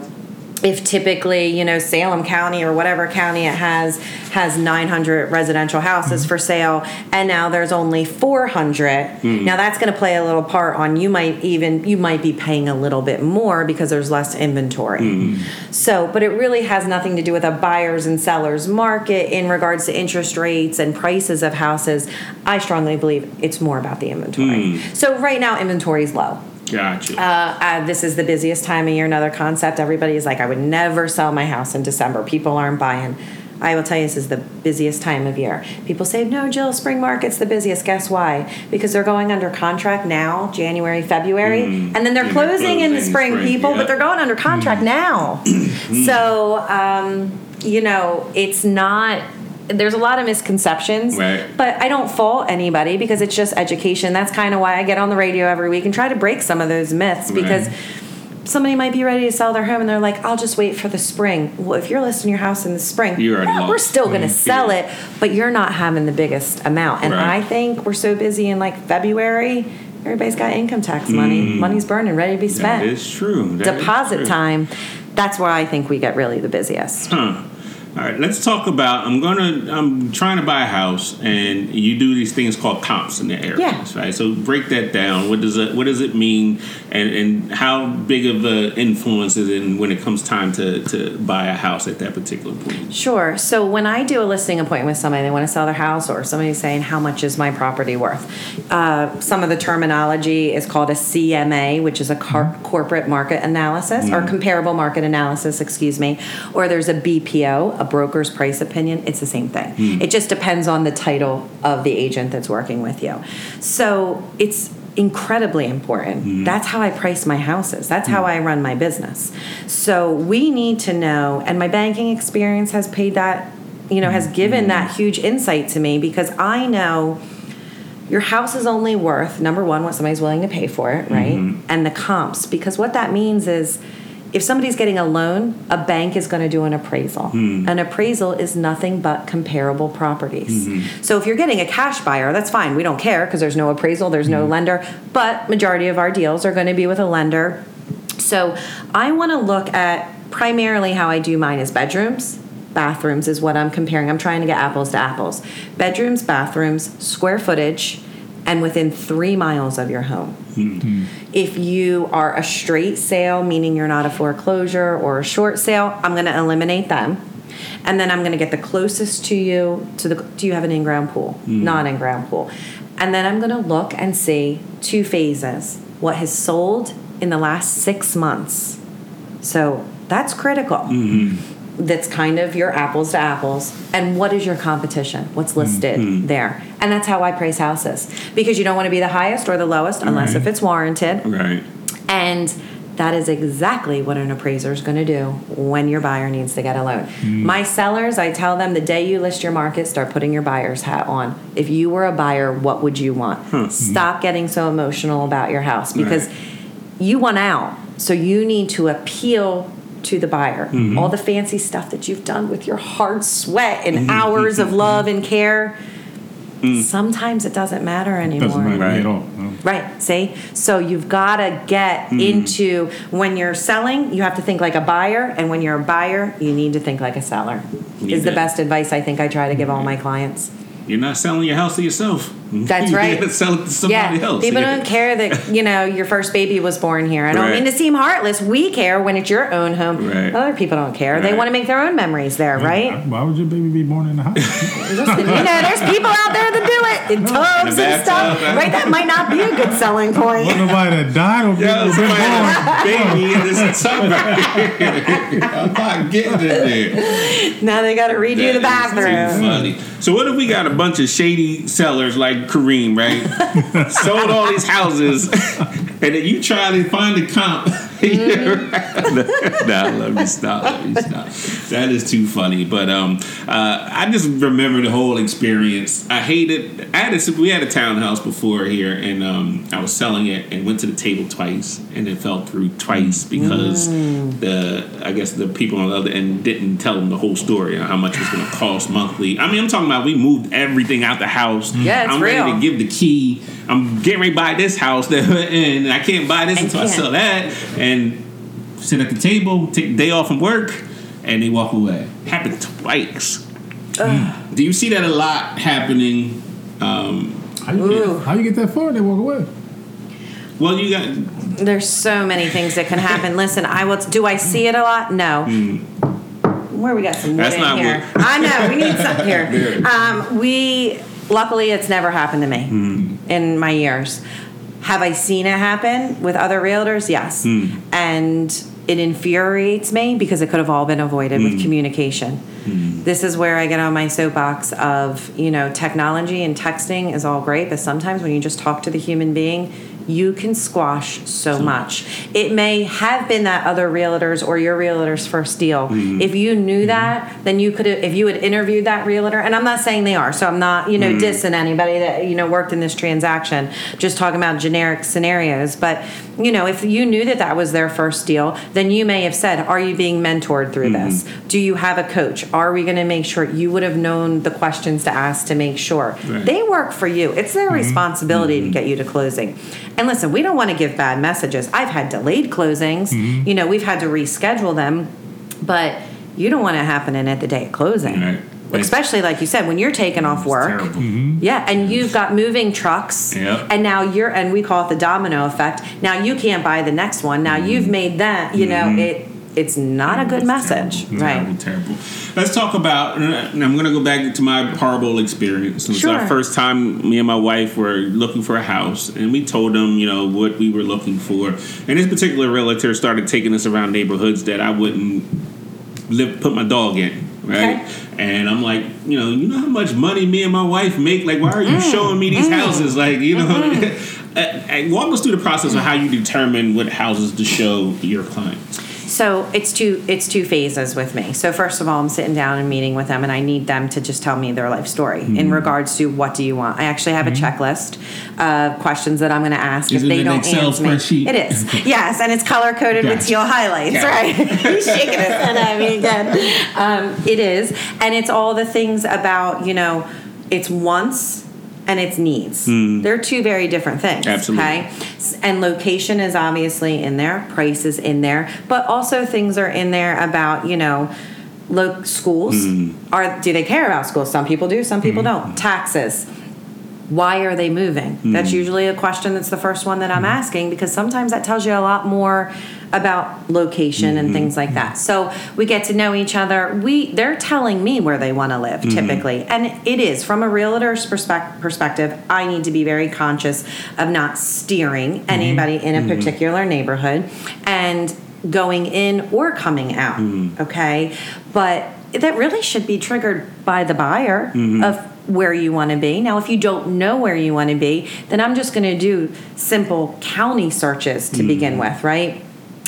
if typically you know Salem County or whatever county it has has 900 residential houses for sale and now there's only 400 hmm. now that's going to play a little part on you might even you might be paying a little bit more because there's less inventory. Hmm. So but it really has nothing to do with a buyers and sellers market in regards to interest rates and prices of houses. I strongly believe it's more about the inventory. Hmm. So right now inventory is low Gotcha. Uh, uh, this is the busiest time of year. Another concept. Everybody is like, I would never sell my house in December. People aren't buying. I will tell you, this is the busiest time of year. People say, no, Jill, spring market's the busiest. Guess why? Because they're going under contract now, January, February, and then they're they're closing in the spring, spring, people, yeah. but they're going under contract now. so, um, you know, it's not. There's a lot of misconceptions, Right. but I don't fault anybody because it's just education. That's kind of why I get on the radio every week and try to break some of those myths because Right. somebody might be ready to sell their home and they're like, I'll just wait for the spring. Well, if you're listing your house in the spring, You already we're still going to sell it, but you're not having the biggest amount. And Right. I think we're so busy in like February, everybody's got income tax money. Mm. Money's burning, ready to be spent. is true. That is Deposit true. time. That's where I think we get really the busiest. Huh. All right, let's talk about. I'm gonna. I'm trying to buy a house, and you do these things called comps in the areas, Yeah. right? So break that down. What does it? What does it mean? And and how big of a influence is it when it comes time to to buy a house at that particular point? Sure. So when I do a listing appointment with somebody, they want to sell their house, or somebody's saying, "How much is my property worth?" Uh, some of the terminology is called a CMA, which is a car- corporate market analysis or comparable market analysis, excuse me. Or there's a BPO, a broker's price opinion. It's the same thing. Hmm. It just depends on the title of the agent that's working with you. So it's incredibly important. Hmm. That's how I price my houses. That's how hmm. I run my business. So we need to know, and my banking experience has paid that, you know, has given that huge insight to me because I know your house is only worth number one what somebody's willing to pay for it, right? Mm-hmm. And the comps because what that means is if somebody's getting a loan, a bank is going to do an appraisal. Hmm. An appraisal is nothing but comparable properties. Hmm. So if you're getting a cash buyer, that's fine. We don't care because there's no appraisal, there's no hmm. lender, but majority of our deals are going to be with a lender. So I want to look at primarily how I do mine is bedrooms. Bathrooms is what I'm comparing. I'm trying to get apples to apples. Bedrooms, bathrooms, square footage, and within three miles of your home. If you are a straight sale, meaning you're not a foreclosure or a short sale, I'm going to eliminate them. And then I'm going to get the closest to you to the do you have an in-ground pool? Mm. Non in-ground pool. And then I'm going to look and see two phases. What has sold in the last 6 months. So, that's critical mm-hmm. That's kind of your apples to apples and what is your competition what's listed mm-hmm. there and that's how i price houses because you don't want to be the highest or the lowest unless Right. if mm-hmm. it's warranted Right. and that is exactly what an appraiser is going to do when your buyer needs to get a loan. Mm. My sellers, I tell them the day you list your market, start putting your buyer's hat on. If you were a buyer, what would you want? Stop getting so emotional about your house because Right. you want out. So you need to appeal to the buyer. Mm-hmm. All the fancy stuff that you've done with your hard sweat and mm-hmm. hours of mm-hmm. love and care. Mm. Sometimes it doesn't matter anymore. Doesn't matter Right. at all. no. Right. See? So you've got to get mm. into when you're selling, you have to think like a buyer. And when you're a buyer, you need to think like a seller, You is the best advice I think I try to give all my clients. You're not selling your house to yourself. Mm-hmm. That's you right. gotta sell it to somebody yeah. else. People Yeah. don't care that, you know, your first baby was born here. I don't Right. mean to seem heartless. We care when it's your own home. Right. Other people don't care. They want to make their own memories there, right? Why would your baby be born in the house? Listen, you know, there's people out there that do it in tubs In and stuff. bathtub. Right? That might not be a good selling point. Wasn't nobody that died or Yo, people been born. baby in this summer. I'm not getting it there. Now they got to redo the That is too bathroom. funny. So what if we got a bunch of shady sellers like Kareem, right? Sold all these houses, and then you try to find a comp. Nah, let me stop. Let me stop. That is too funny. But um, uh, I just remember the whole experience. I hated. I had a, we had a townhouse before here, and um, I was selling it and went to the table twice, and it fell through twice because the I guess the people on the other end didn't tell them the whole story on how much it was going to cost monthly. I mean, I'm talking about we moved everything out the house. Yeah, it's I'm real. ready to give the key. I'm getting ready to buy this house, and I can't buy this And until I can't. sell that. And sit at the table, take the day off from work, and they walk away. Happened twice. Do you see that a lot happening? Um, How you, get, how you get that far? They walk away. well, you got There's so many things that can happen. Listen, I will. Do I see it a lot? No. Where we got some wood That's in not here? wood. I know we need some here. Um, we luckily it's never happened to me hmm. in my years. Have I seen it happen with other realtors? Yes. Hmm. And it infuriates me because it could have all been avoided with hmm. communication. This is where I get on my soapbox of, you know, technology and texting is all great, but sometimes when you just talk to the human being, you can squash so much. It may have been that other realtor's or your realtor's first deal. Mm-hmm. If you knew mm-hmm. that, then you could have, if you had interviewed that realtor, and I'm not saying they are, so I'm not, you know, mm-hmm. dissing anybody that, you know, worked in this transaction, just talking about generic scenarios. But, you know, if you knew that that was their first deal, then you may have said, Are you being mentored through this? Do you have a coach? Are we going to make sure you would have known the questions to ask to make sure? Right. They work for you. It's their responsibility to get you to closing. And listen, we don't want to give bad messages. I've had delayed closings. Mm-hmm. You know, we've had to reschedule them, but you don't want it happening at the day of closing. Right. Especially like you said, when you're taking off work. Terrible. Mm-hmm. Yeah, and you've got moving trucks. Yep. And now you're and we call it the domino effect. Now you can't buy the next one. Now mm-hmm. you've made that, you know, it it's not a good mm, It's message. terrible, Right. Terrible, terrible. Let's talk about. And I'm going to go back to my horrible experience. It was Sure. our first time. Me and my wife were looking for a house, and we told them, you know, what we were looking for. And this particular realtor started taking us around neighborhoods that I wouldn't live, put my dog in. Right, Okay. and I'm like, you know, you know how much money me and my wife make. Like, why are you mm, showing me these mm. houses? Like, you know, uh, uh, walk us through the process of how you determine what houses to show your clients. So it's two it's two phases with me. So first of all, I'm sitting down and meeting with them, and I need them to just tell me their life story Mm-hmm. in regards to what do you want. I actually have a checklist of questions that I'm going to ask Is if it they an don't Excel answer me. It is yes, and it's color coded with teal highlights. Gotcha. Right? He's shaking his head at me again. Um, it is, and it's all the things about you know, it's wants and it's needs. They're two very different things. Hmm. Absolutely. Okay. And location is obviously in there, price is in there, but also things are in there about, you know, lo- schools. Mm-hmm. Are do they care about schools? Some people do, some people don't. Taxes. Why are they moving? Mm-hmm. That's usually a question that's the first one that I'm asking because sometimes that tells you a lot more about location and things Mm-hmm. like that. So we get to know each other. We they're telling me where they want to live Mm-hmm. typically. And it is from a realtor's perspec- perspective, I need to be very conscious of not steering anybody in a particular neighborhood and going in or coming out, okay? But that really should be triggered by the buyer of where you want to be. Now, if you don't know where you want to be, then I'm just going to do simple county searches to hmm. begin with, right?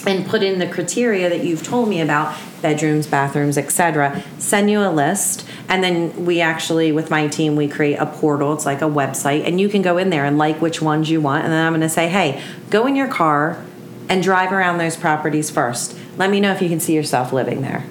And put in the criteria that you've told me about bedrooms, bathrooms, etc. Send you a list, and then we actually, with my team, we create a portal. It's like a website, and you can go in there and like which ones you want. And then I'm going to say, hey, go in your car and drive around those properties first. Let me know if you can see yourself living there.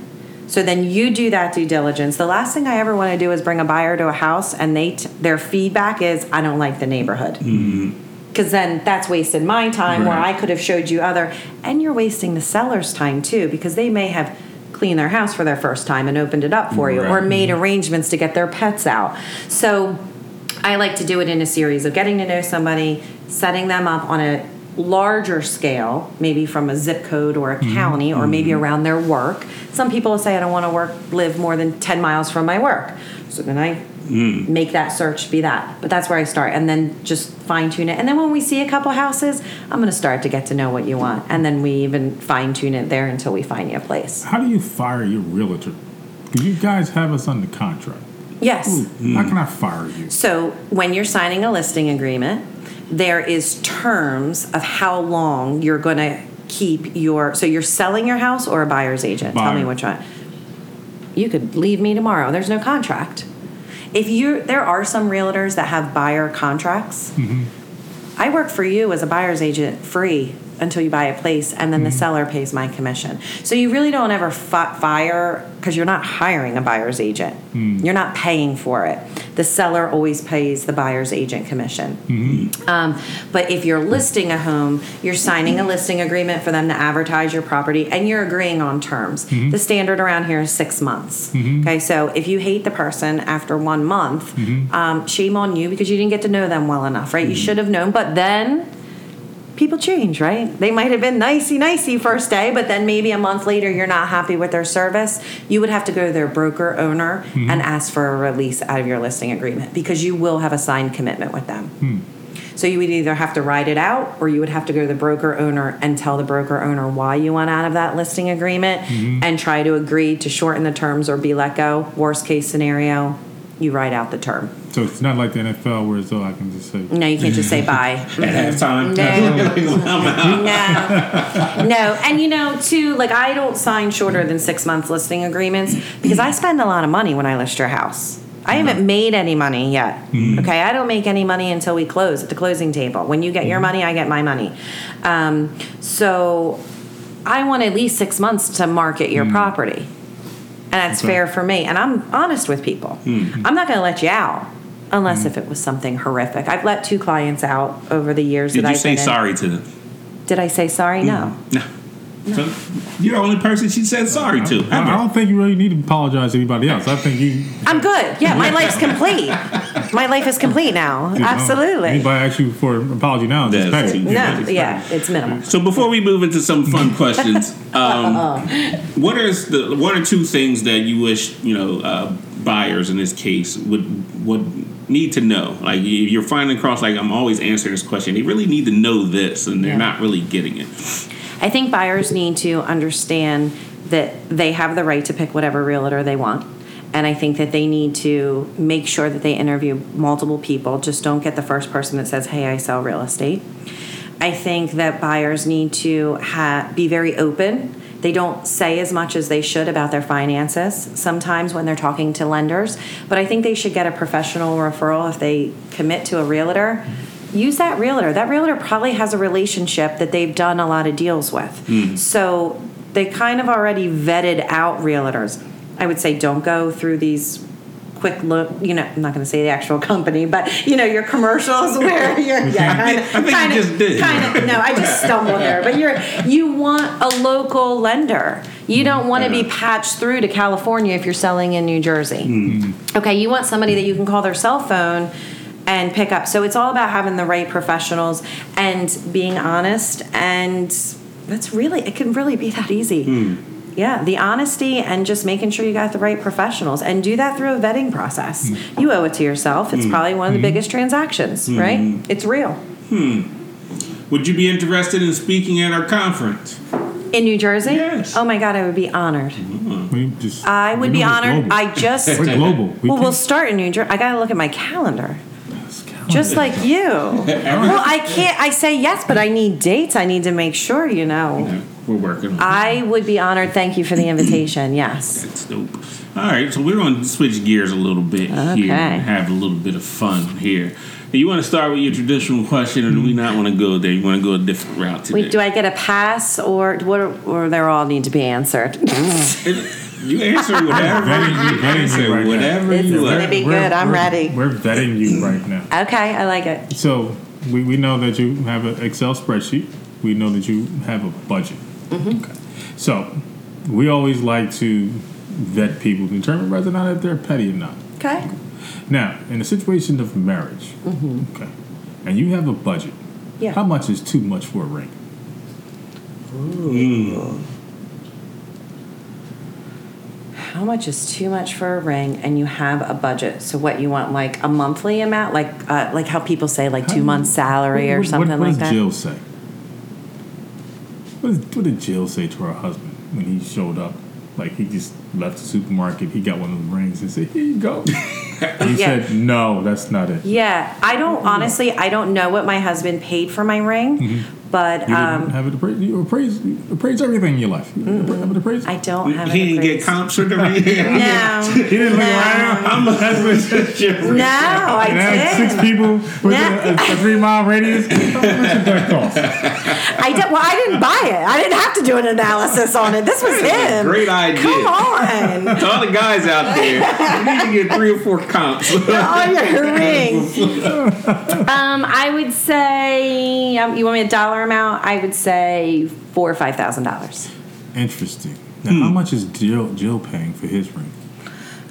So then you do that due diligence. The last thing I ever want to do is bring a buyer to a house and they t- their feedback is I don't like the neighborhood. Mm-hmm. Because then that's wasted my time where I could have showed you other, and you're wasting the seller's time too because they may have cleaned their house for their first time and opened it up for you or Right. made arrangements to get their pets out. So I like to do it in a series of getting to know somebody, setting them up on a larger scale, maybe from a zip code or a mm-hmm. county or maybe mm-hmm. around their work. Some people say I don't want to work live more than 10 miles from my work. So then I mm. make that search be that. But that's where I start and then just fine tune it. And then when we see a couple houses, I'm going to start to get to know what you want. And then we even fine tune it there until we find you a place. How do you fire your realtor? Because you guys have us under contract. Yes. How can I fire you? So when you're signing a listing agreement, there is terms of how long you're going to keep your. So you're selling your house or a buyer's agent. Tell me which one. You could leave me tomorrow. There's no contract. If you, there are some realtors that have buyer contracts. Mm-hmm. I work for you as a buyer's agent free until you buy a place, and then the mm-hmm. seller pays my commission. So you really don't ever fi- fire because you're not hiring a buyer's agent. Mm. You're not paying for it. The seller always pays the buyer's agent commission. Mm-hmm. Um, but if you're listing a home, you're signing a listing agreement for them to advertise your property, and you're agreeing on terms. Mm-hmm. The standard around here is six months. Okay, so if you hate the person after one month, um, shame on you because you didn't get to know them well enough, right? You should have known, but then people change, right? They might have been nicey nicey first day, but then maybe a month later you're not happy with their service. You would have to go to their broker owner and ask for a release out of your listing agreement because you will have a signed commitment with them. So you would either have to ride it out or you would have to go to the broker owner and tell the broker owner why you want out of that listing agreement Mm-hmm. and try to agree to shorten the terms or be let go. Worst case scenario, you write out the term. So it's not like the NFL where it's all I can just say. No, you can't just say bye. At halftime. No. no, no, and you know, too, like I don't sign shorter than six month listing agreements because I spend a lot of money when I list your house. I haven't mm-hmm. made any money yet. Mm-hmm. Okay, I don't make any money until we close at the closing table. When you get your mm-hmm. money, I get my money. Um, so I want at least six months to market your mm. property, and that's Okay. fair for me. And I'm honest with people. Hmm. I'm not going to let you out. Unless if hmm. it was something horrific, I've let two clients out over the years Did that you I've say sorry to them? Did I say sorry? No. Hmm. No. So you're the only person she said sorry to. I, I don't think you really need to apologize to anybody else. I think you. I'm good. Yeah, my life's complete. My life is complete now. you know, Absolutely. Anybody ask you for an apology now? Just That's pay. too- No, yeah, it's minimal. So before we move into some fun questions, um, Uh-uh. what is the one or two things that you wish you know uh, buyers in this case would would need to know? Like you- you're finding across, like I'm always answering this question. They really need to know this, and they're Yeah. not really getting it. I think buyers need to understand that they have the right to pick whatever realtor they want. And I think that they need to make sure that they interview multiple people. Just don't get the first person that says, hey, I sell real estate. I think that buyers need to ha- be very open. They don't say as much as they should about their finances sometimes when they're talking to lenders, but I think they should get a professional referral if they commit to a realtor. Use that realtor. That realtor probably has a relationship that they've done a lot of deals with. Hmm. So they kind of already vetted out realtors. I would say don't go through these quick look, you know, I'm not going to say the actual company, but you know, your commercials where you're, yeah, kind of, I think you kind just of, did. kind of, no, I just stumbled there, but you're, you want a local lender. You hmm. don't want to be patched through to California if you're selling in New Jersey. Hmm. Okay, you want somebody that you can call their cell phone and pick up. So it's all about having the right professionals and being honest and that's really it can really be that easy. Hmm. Yeah, the honesty and just making sure you got the right professionals and do that through a vetting process. Hmm. You owe it to yourself. It's hmm. probably one of the biggest transactions, right? It's real. Hmm. Would you be interested in speaking at our conference? In New Jersey? Yes. Oh my God, I would be honored. We just, I would we be honored. global. I just. We're global. We well, we'll start in New Jersey. I got to look at my calendar. Just like you. well, I can't. I say yes, but I need dates. I need to make sure. You know. We're working on. I would be honored. Thank you for the invitation. Yes. That's dope. All right, so we're going to switch gears a little bit here and have a little bit of fun here. You want to start with your traditional question, or do we not want to go there? You want to go a different route today? Wait, do I get a pass or what? Or they all need to be answered? you answer whatever. Vetting- you vetting you answer right now. whatever This you is like. gonna be We're- good. I'm we're- ready. We're vetting you right now. okay, I like it. So we, we know that you have an Excel spreadsheet. We know that you have a budget. Mm-hmm. Okay. So we always like to vet people to determine whether or not if they're petty or not. Okay. Now, in a situation of marriage, okay, and you have a budget, Mm-hmm. Yeah. how much is too much for a ring? How much is too much for a ring? And you have a budget. So what you want, like a monthly amount, like uh, like how people say, like two months salary or What- what- something what like that. Jill say? What, is, what did Jill say to her husband when he showed up? Like he just left the supermarket, he got one of the rings and said, "Here you go." he Yeah. said, "No, that's not it." Yeah, I don't honestly. I don't know what my husband paid for my ring, but. You um, didn't have it appraised. You appraised, you appraised everything in your life. You have it appraised. I don't have. He it didn't get comps for the. No, he didn't look no. around. I'm a husband. No, I And did. six people within a, a three mile radius. How much did that cost? I did. Well, I didn't buy it. I didn't have to do an analysis on it. This was him. Great idea. Come on. To all the guys out there, you need to get three or four comps. on your ring. um, I would say um, you want me a dollar amount? I would say four or five thousand dollars. Interesting. Now, Hmm. how much is Jill, Jill paying for his ring?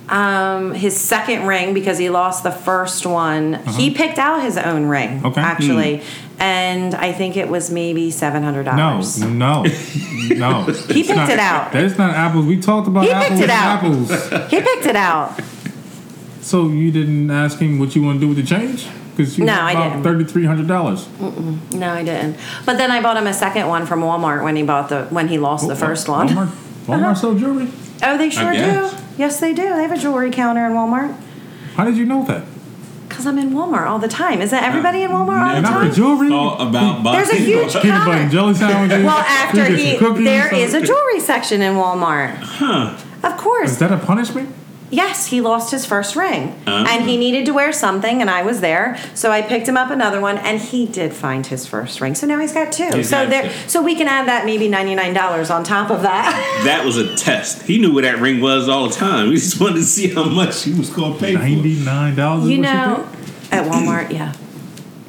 Um, his second ring because he lost the first one. He picked out his own ring. Okay. actually, and I think it was maybe seven hundred No, dollars. no, no. No. He picked it out. That's not apples. We talked about He picked apples. it out. Apples. He picked it out. So you didn't ask him what you want to do with the change? Because you No, had I about didn't. thirty three hundred dollars. No, I didn't. But then I bought him a second one from Walmart when he bought the when he lost the oh, first one. Walmart, Walmart uh-huh. sell jewelry. Oh, they sure do. guess. Yes, they do. They have a jewelry counter in Walmart. How did you know that? Because I'm in Walmart all the time. Isn't everybody in Walmart all the Not time? the jewelry. Thought about buying. There's a huge Peanut butter and counter. jelly sandwiches. Well, You after get some he, cookies, there some- is a jewelry section in Walmart. Huh. Of course. Is that a punishment? Yes, he lost his first ring. Oh. And he needed to wear something, and I was there. So I picked him up another one, and he did find his first ring. So now he's got two. He's so got there two. so we can add that maybe $99 on top of that. That was a test. He knew where that ring was all the time. We just wanted to see how much he was going to pay for. Ninety nine dollars. you know, at Walmart, yeah.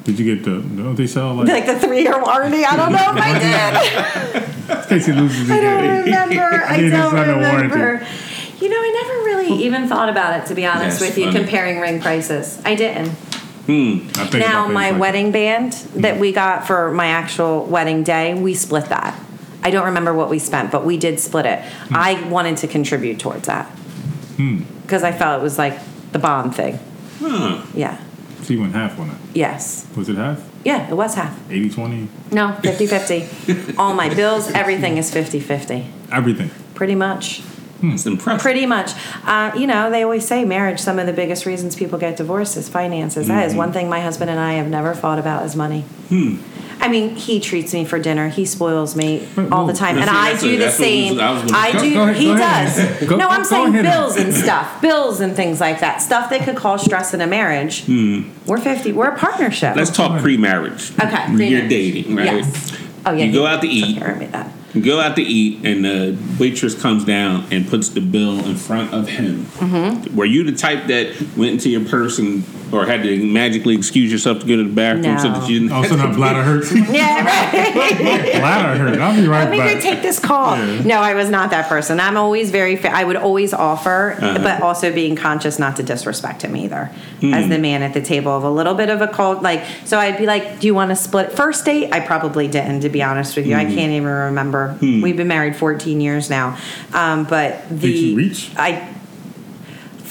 Did you get the? Don't they sell like? Like the three year warranty. I don't know if I did. in case he loses I don't again. remember. I It is don't under remember. Warranty. You know, I never really hmm. even thought about it, to be honest That's with you, funny. comparing ring prices. I didn't. Hmm. I think Now, about my things like- wedding band that we got for my actual wedding day, we split that. I don't remember what we spent, but we did split it. Hmm. I wanted to contribute towards that hmm. because I felt it was like the bond thing. Huh. Yeah. So you went half on it. Yes. Was it half? Yeah, it was half. 80 20? No, 50 50. All my bills, everything is 50 50. Everything. Pretty much. Hmm. It's impressive. Pretty much. Uh, you know, they always say marriage, some of the biggest reasons people get divorced is finances. That is mm-hmm. one thing my husband and I have never fought about is money. Hmm. I mean, he treats me for dinner. He spoils me all the time, and I do the that's what we same. I was Go- do. go he go does. Go- no, I'm saying bills and stuff, bills and things like that. Stuff that could cause stress in a marriage. Hmm. We're fifty. We're a partnership. Let's talk pre-marriage. Okay, You're dating, right? Yes. Oh yeah. You go out to took eat. care of me that. Go out to eat, and the waitress comes down and puts the bill in front of him. Mm-hmm. Were you the type that went into your purse and, or had to magically excuse yourself to go to the bathroom so that you didn't? All of a bladder hurts. Yeah. Right. bladder hurt. I'll be right Let me go back. take this call. No, I was not that person. I'm always very. Fa- I would always offer, Uh-huh. but also being conscious not to disrespect him either, Hmm. as the man at the table of a little bit of a cold. Like, so I'd be like, "Do you want to split first date?" I probably didn't, to be honest with you. Hmm. I can't even remember. We've been married 14 years now, um, but the Did you reach? I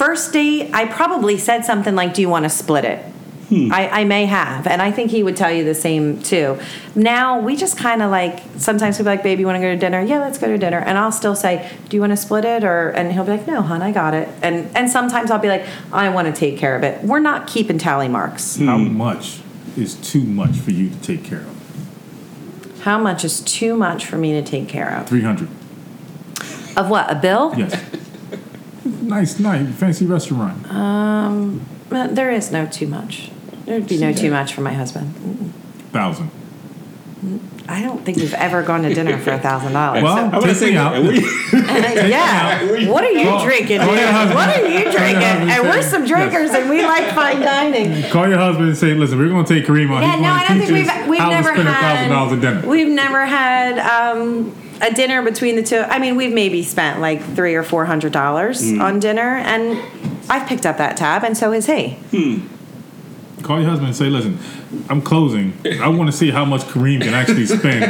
first date, I probably said something like, "Do you want to split it?" Hmm. I, I may have, and I think he would tell you the same too. Now we just kind of like sometimes we'll be like, "Baby, you want to go to dinner?" Yeah, let's go to dinner. And I'll still say, "Do you want to split it?" Or and he'll be like, "No, hon, I got it." And and sometimes I'll be like, "I want to take care of it." We're not keeping tally marks. Hmm. How much is too much for you to take care of? How much is too much for me to take care of? 300 Of what? A bill? Yes. Nice, nice, fancy restaurant. Uh, There is no too much. There'd be no too much for my husband. Thousand. I don't think we've ever gone to dinner for a thousand dollars. Well, I want to take say, me out. we- yeah. What are you Call- drinking? call your man? husband. What are you drinking? And we're some drinkers, and we like fine dining. Call your husband and say, listen, we're going to take Kareem out. Yeah, He's no, gonna I don't teach think us we've we've how never to spend had $1,000 a dinner. we've never had um, a dinner between the two. I mean, we've maybe spent like three or four hundred dollars Hmm. on dinner, and I've picked up that tab, and so has he. Call your husband and say, listen, I'm closing. I want to see how much Kareem can actually spend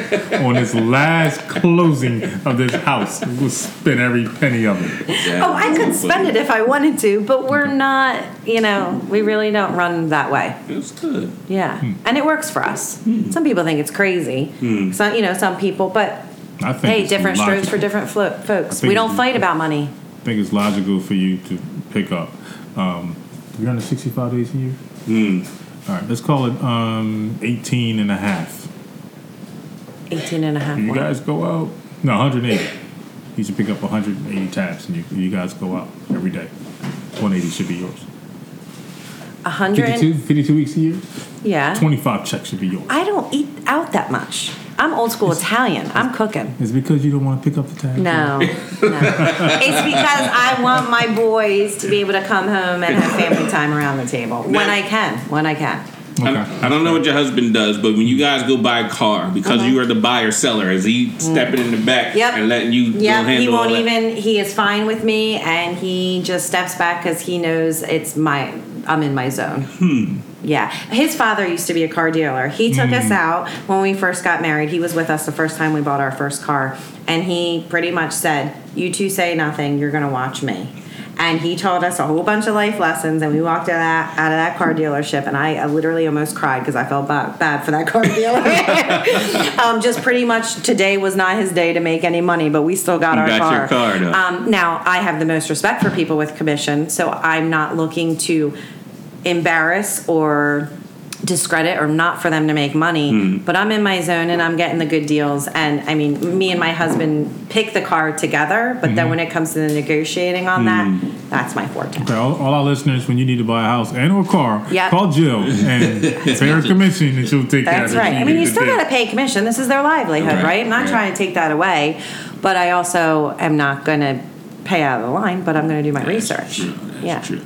on this last closing of this house. We'll spend every penny of it. Oh, I could spend it if I wanted to, but we're not. You know, we really don't run that way. It's good. Yeah, Hmm. and it works for us. Some people think it's crazy. Some, you know, some people, but I think hey, it's different strokes for different flo- folks. We don't fight about money. I think it's logical for you to pick up. Um, 365 days a year? All right, let's call it um, 18 and a half. 18 and a half. You what? guys go out. No, 180. You should pick up 180 tabs and you, you guys go out every day. 180 should be yours. A hundred. 52, 52 weeks a year? Yeah. 25 checks should be yours. I don't eat out that much. I'm old school Italian. I'm cooking. It's because you don't want to pick up the tab? No, no. It's because I want my boys to be able to come home and have family time around the table when I can. When I can. Okay. I, I don't know what your husband does, but when you guys go buy a car, because you are the buyer seller, is he stepping in the back. Mm. Yep. and letting you go Yeah, he won't all that? even. He is fine with me, and he just steps back because he knows it's my. I'm in my zone. Hmm. Yeah, his father used to be a car dealer. He took us out when we first got married. He was with us the first time we bought our first car, and he pretty much said, "You two say nothing. You're going to watch me." And he taught us a whole bunch of life lessons. And we walked out of that, out of that car dealership, and I, I literally almost cried because I felt bad, bad for that car dealer. um, just pretty much today was not his day to make any money, but we still got You our got car. car. Um, now I have the most respect for people with commission, so I'm not looking to embarrass or discredit or not for them to make money Hmm. but i'm in my zone and i'm getting the good deals and i mean me and my husband pick the car together but Mm-hmm. then when it comes to the negotiating on that Hmm. that's my forte Okay, all, all our listeners, when you need to buy a house and or a car, Yep. call Jill and pay her commission, and she'll take care that's of right i mean you still got to pay commission this is their livelihood Right, right, i'm not right. trying to take that away but i also am not going to pay out of the line but i'm going to do my research True, that's yeah true.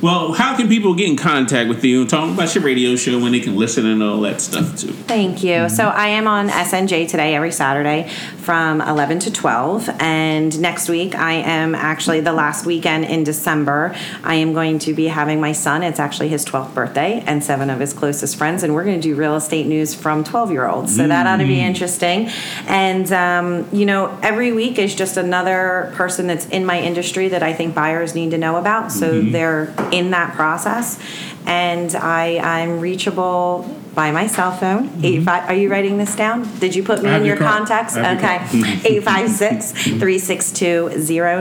Well, how can people get in contact with you and talk about your radio show when they can listen and all that stuff too? Thank you. Mm-hmm. So I am on SNJ today every Saturday from 11 to 12. And next week, I am actually the last weekend in December. I am going to be having my son, it's actually his 12th birthday, and seven of his closest friends. And we're going to do real estate news from 12 year olds. So that ought to be mm. interesting. And, um, you know, every week is just another person that's in my industry that I think buyers need to know about. So mm-hmm. they're in that process. And I, I'm reachable by my cell phone. Mm-hmm. Eight five. Are you writing this down? Did you put me in your your contacts? I have your Okay. Mm-hmm. 856 mm-hmm. 362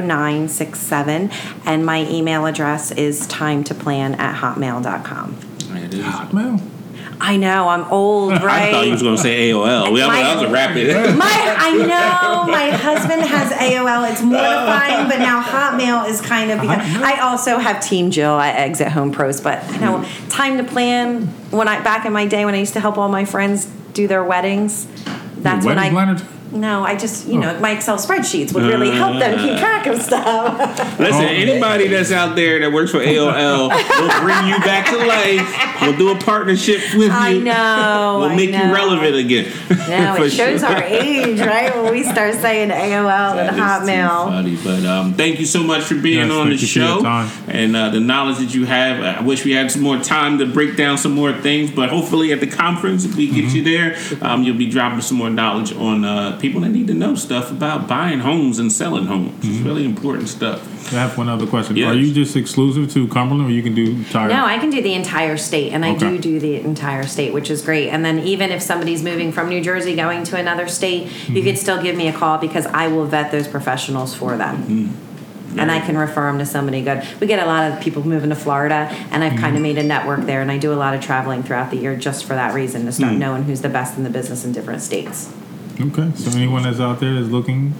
0967. And my email address is time to plan at hotmail.com. It is. Hotmail. I know, I'm old, right? I thought you was going to say AOL. My- that was a rapid. My, I know my husband has AOL. It's oh. mortifying, but now Hotmail is kind of. Because, I also have Team Jill at Exit Home Pros, but you know, time to plan. When I back in my day when I used to help all my friends do their weddings, that's when wedding I. planner? No, I just you know my Excel spreadsheets would really help them keep track of stuff. Listen, anybody that's out there that works for AOL, we'll bring you back to life. We'll do a partnership with you. I know. We'll I make know. you relevant again. No, it shows sure. our age, right? When we start saying AOL That and is too Hotmail. funny, but um, thank you so much for being Yes, on the thank you for your show time. and uh, the knowledge that you have. I wish we had some more time to break down some more things, but hopefully at the conference, if we get Mm-hmm. you there, um, you'll be dropping some more knowledge on uh, people that need to know stuff about buying homes and selling homes. Mm-hmm. It's really important stuff. I have one other question. Yes. Are you just exclusive to Cumberland, or you can do entire? No, I can do the entire state, and I do do the entire state, which is great. And then even if somebody's moving from New Jersey going to another state, you could mm-hmm. still give me a call because I will vet those professionals for them. Mm-hmm. And I can refer them to somebody good. We get a lot of people moving to Florida, and I've kind of mm-hmm. made a network there, and I do a lot of traveling throughout the year just for that reason to start knowing who's the best in the business in different states. Okay, so anyone that's out there is looking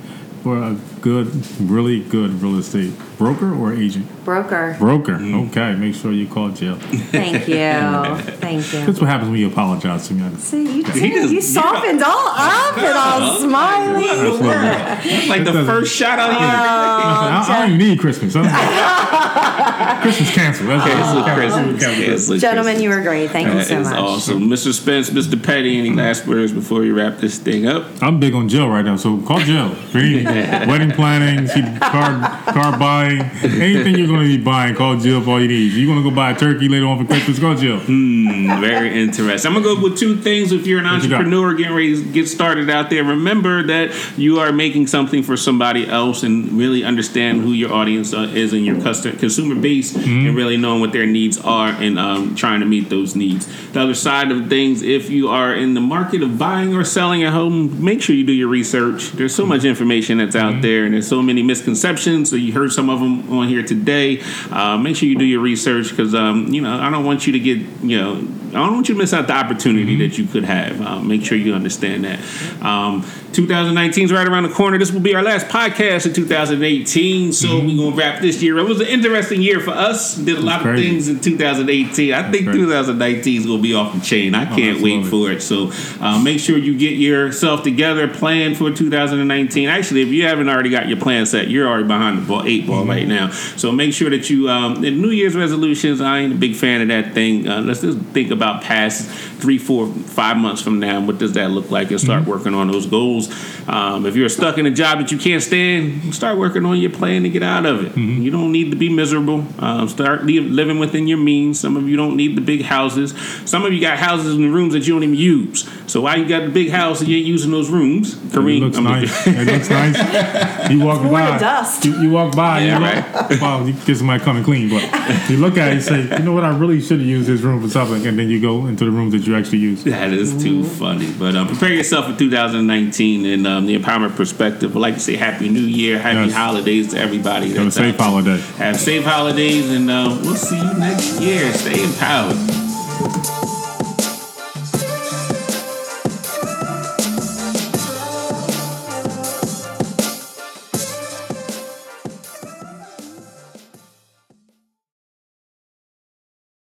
for a good, really good real estate broker or agent? Broker. Broker. Mm. Okay, make sure you call Jill. Thank you. Thank you. That's what happens when you apologize to me. See, you, He just- you softened all up and all smiley. That's like the first shot out of your I, I don't need Christmas. I'm- Christmas canceled. That's Cancel Cancel Christmas. Cancel Cancel Gentlemen, you were great. Thank you That so is much. awesome. Mr. Spence, Mr. Petty, any last words before you wrap this thing up? I'm big on Jill right now, so call Jill. For planning, she, car car buying, anything you're going to be buying, call Jill for all you need. You're going to go buy a turkey later on for Christmas, call Jill. Hmm, very interesting. I'm gonna go with two things. If you're an What you entrepreneur getting ready to get started out there, remember that you are making something for somebody else, and really understand who your audience uh, is and your customer consumer base, Mm-hmm. and really knowing what their needs are and um, trying to meet those needs. The other side of things, if you are in the market of buying or selling a home, make sure you do your research. There's so much information that's out there, and there's so many misconceptions. So you heard some of them on here today. Uh, make sure you do your research because um, you know I don't want you to get you know I don't want you to miss out the opportunity that you could have. Um, make sure you understand that. Um, 2019 is right around the corner. This will be our last podcast in 2018, so we're gonna wrap this year. It was an interesting year for us. Did a lot of things in 2018. I think crazy. 2019 is gonna be off the chain. I can't wait for it. So uh, make sure you get yourself together, plan for 2019. Actually, if you haven't already got your plan set, you're already behind the ball, eight ball Mm-hmm. right now. So make sure that you. Um, and New Year's resolutions, I ain't a big fan of that thing. Uh, let's just think about past three, four, five months from now. What does that look like? And start Mm-hmm. working on those goals. Goals. Um, if you're stuck in a job that you can't stand, start working on your plan to get out of it. You don't need to be miserable. Um, start li- living within your means. Some of you don't need the big houses. Some of you got houses and rooms that you don't even use. So why you got the big house and you ain't using those rooms? It Kareem, looks I'm- nice. It looks nice. You walk Full by. dust. You, you walk by. Yeah, you look, Well, you get somebody coming clean, but you look at it and say, you know what? I really should have used this room for something, and then you go into the rooms that you actually use. That is too funny. But um, prepare yourself for 2019 and um, the empowerment perspective. I'd like to say Happy New Year, Happy Yes. holidays to everybody. Have a safe out holiday. Have safe holidays, and uh, we'll see you next year. Stay empowered.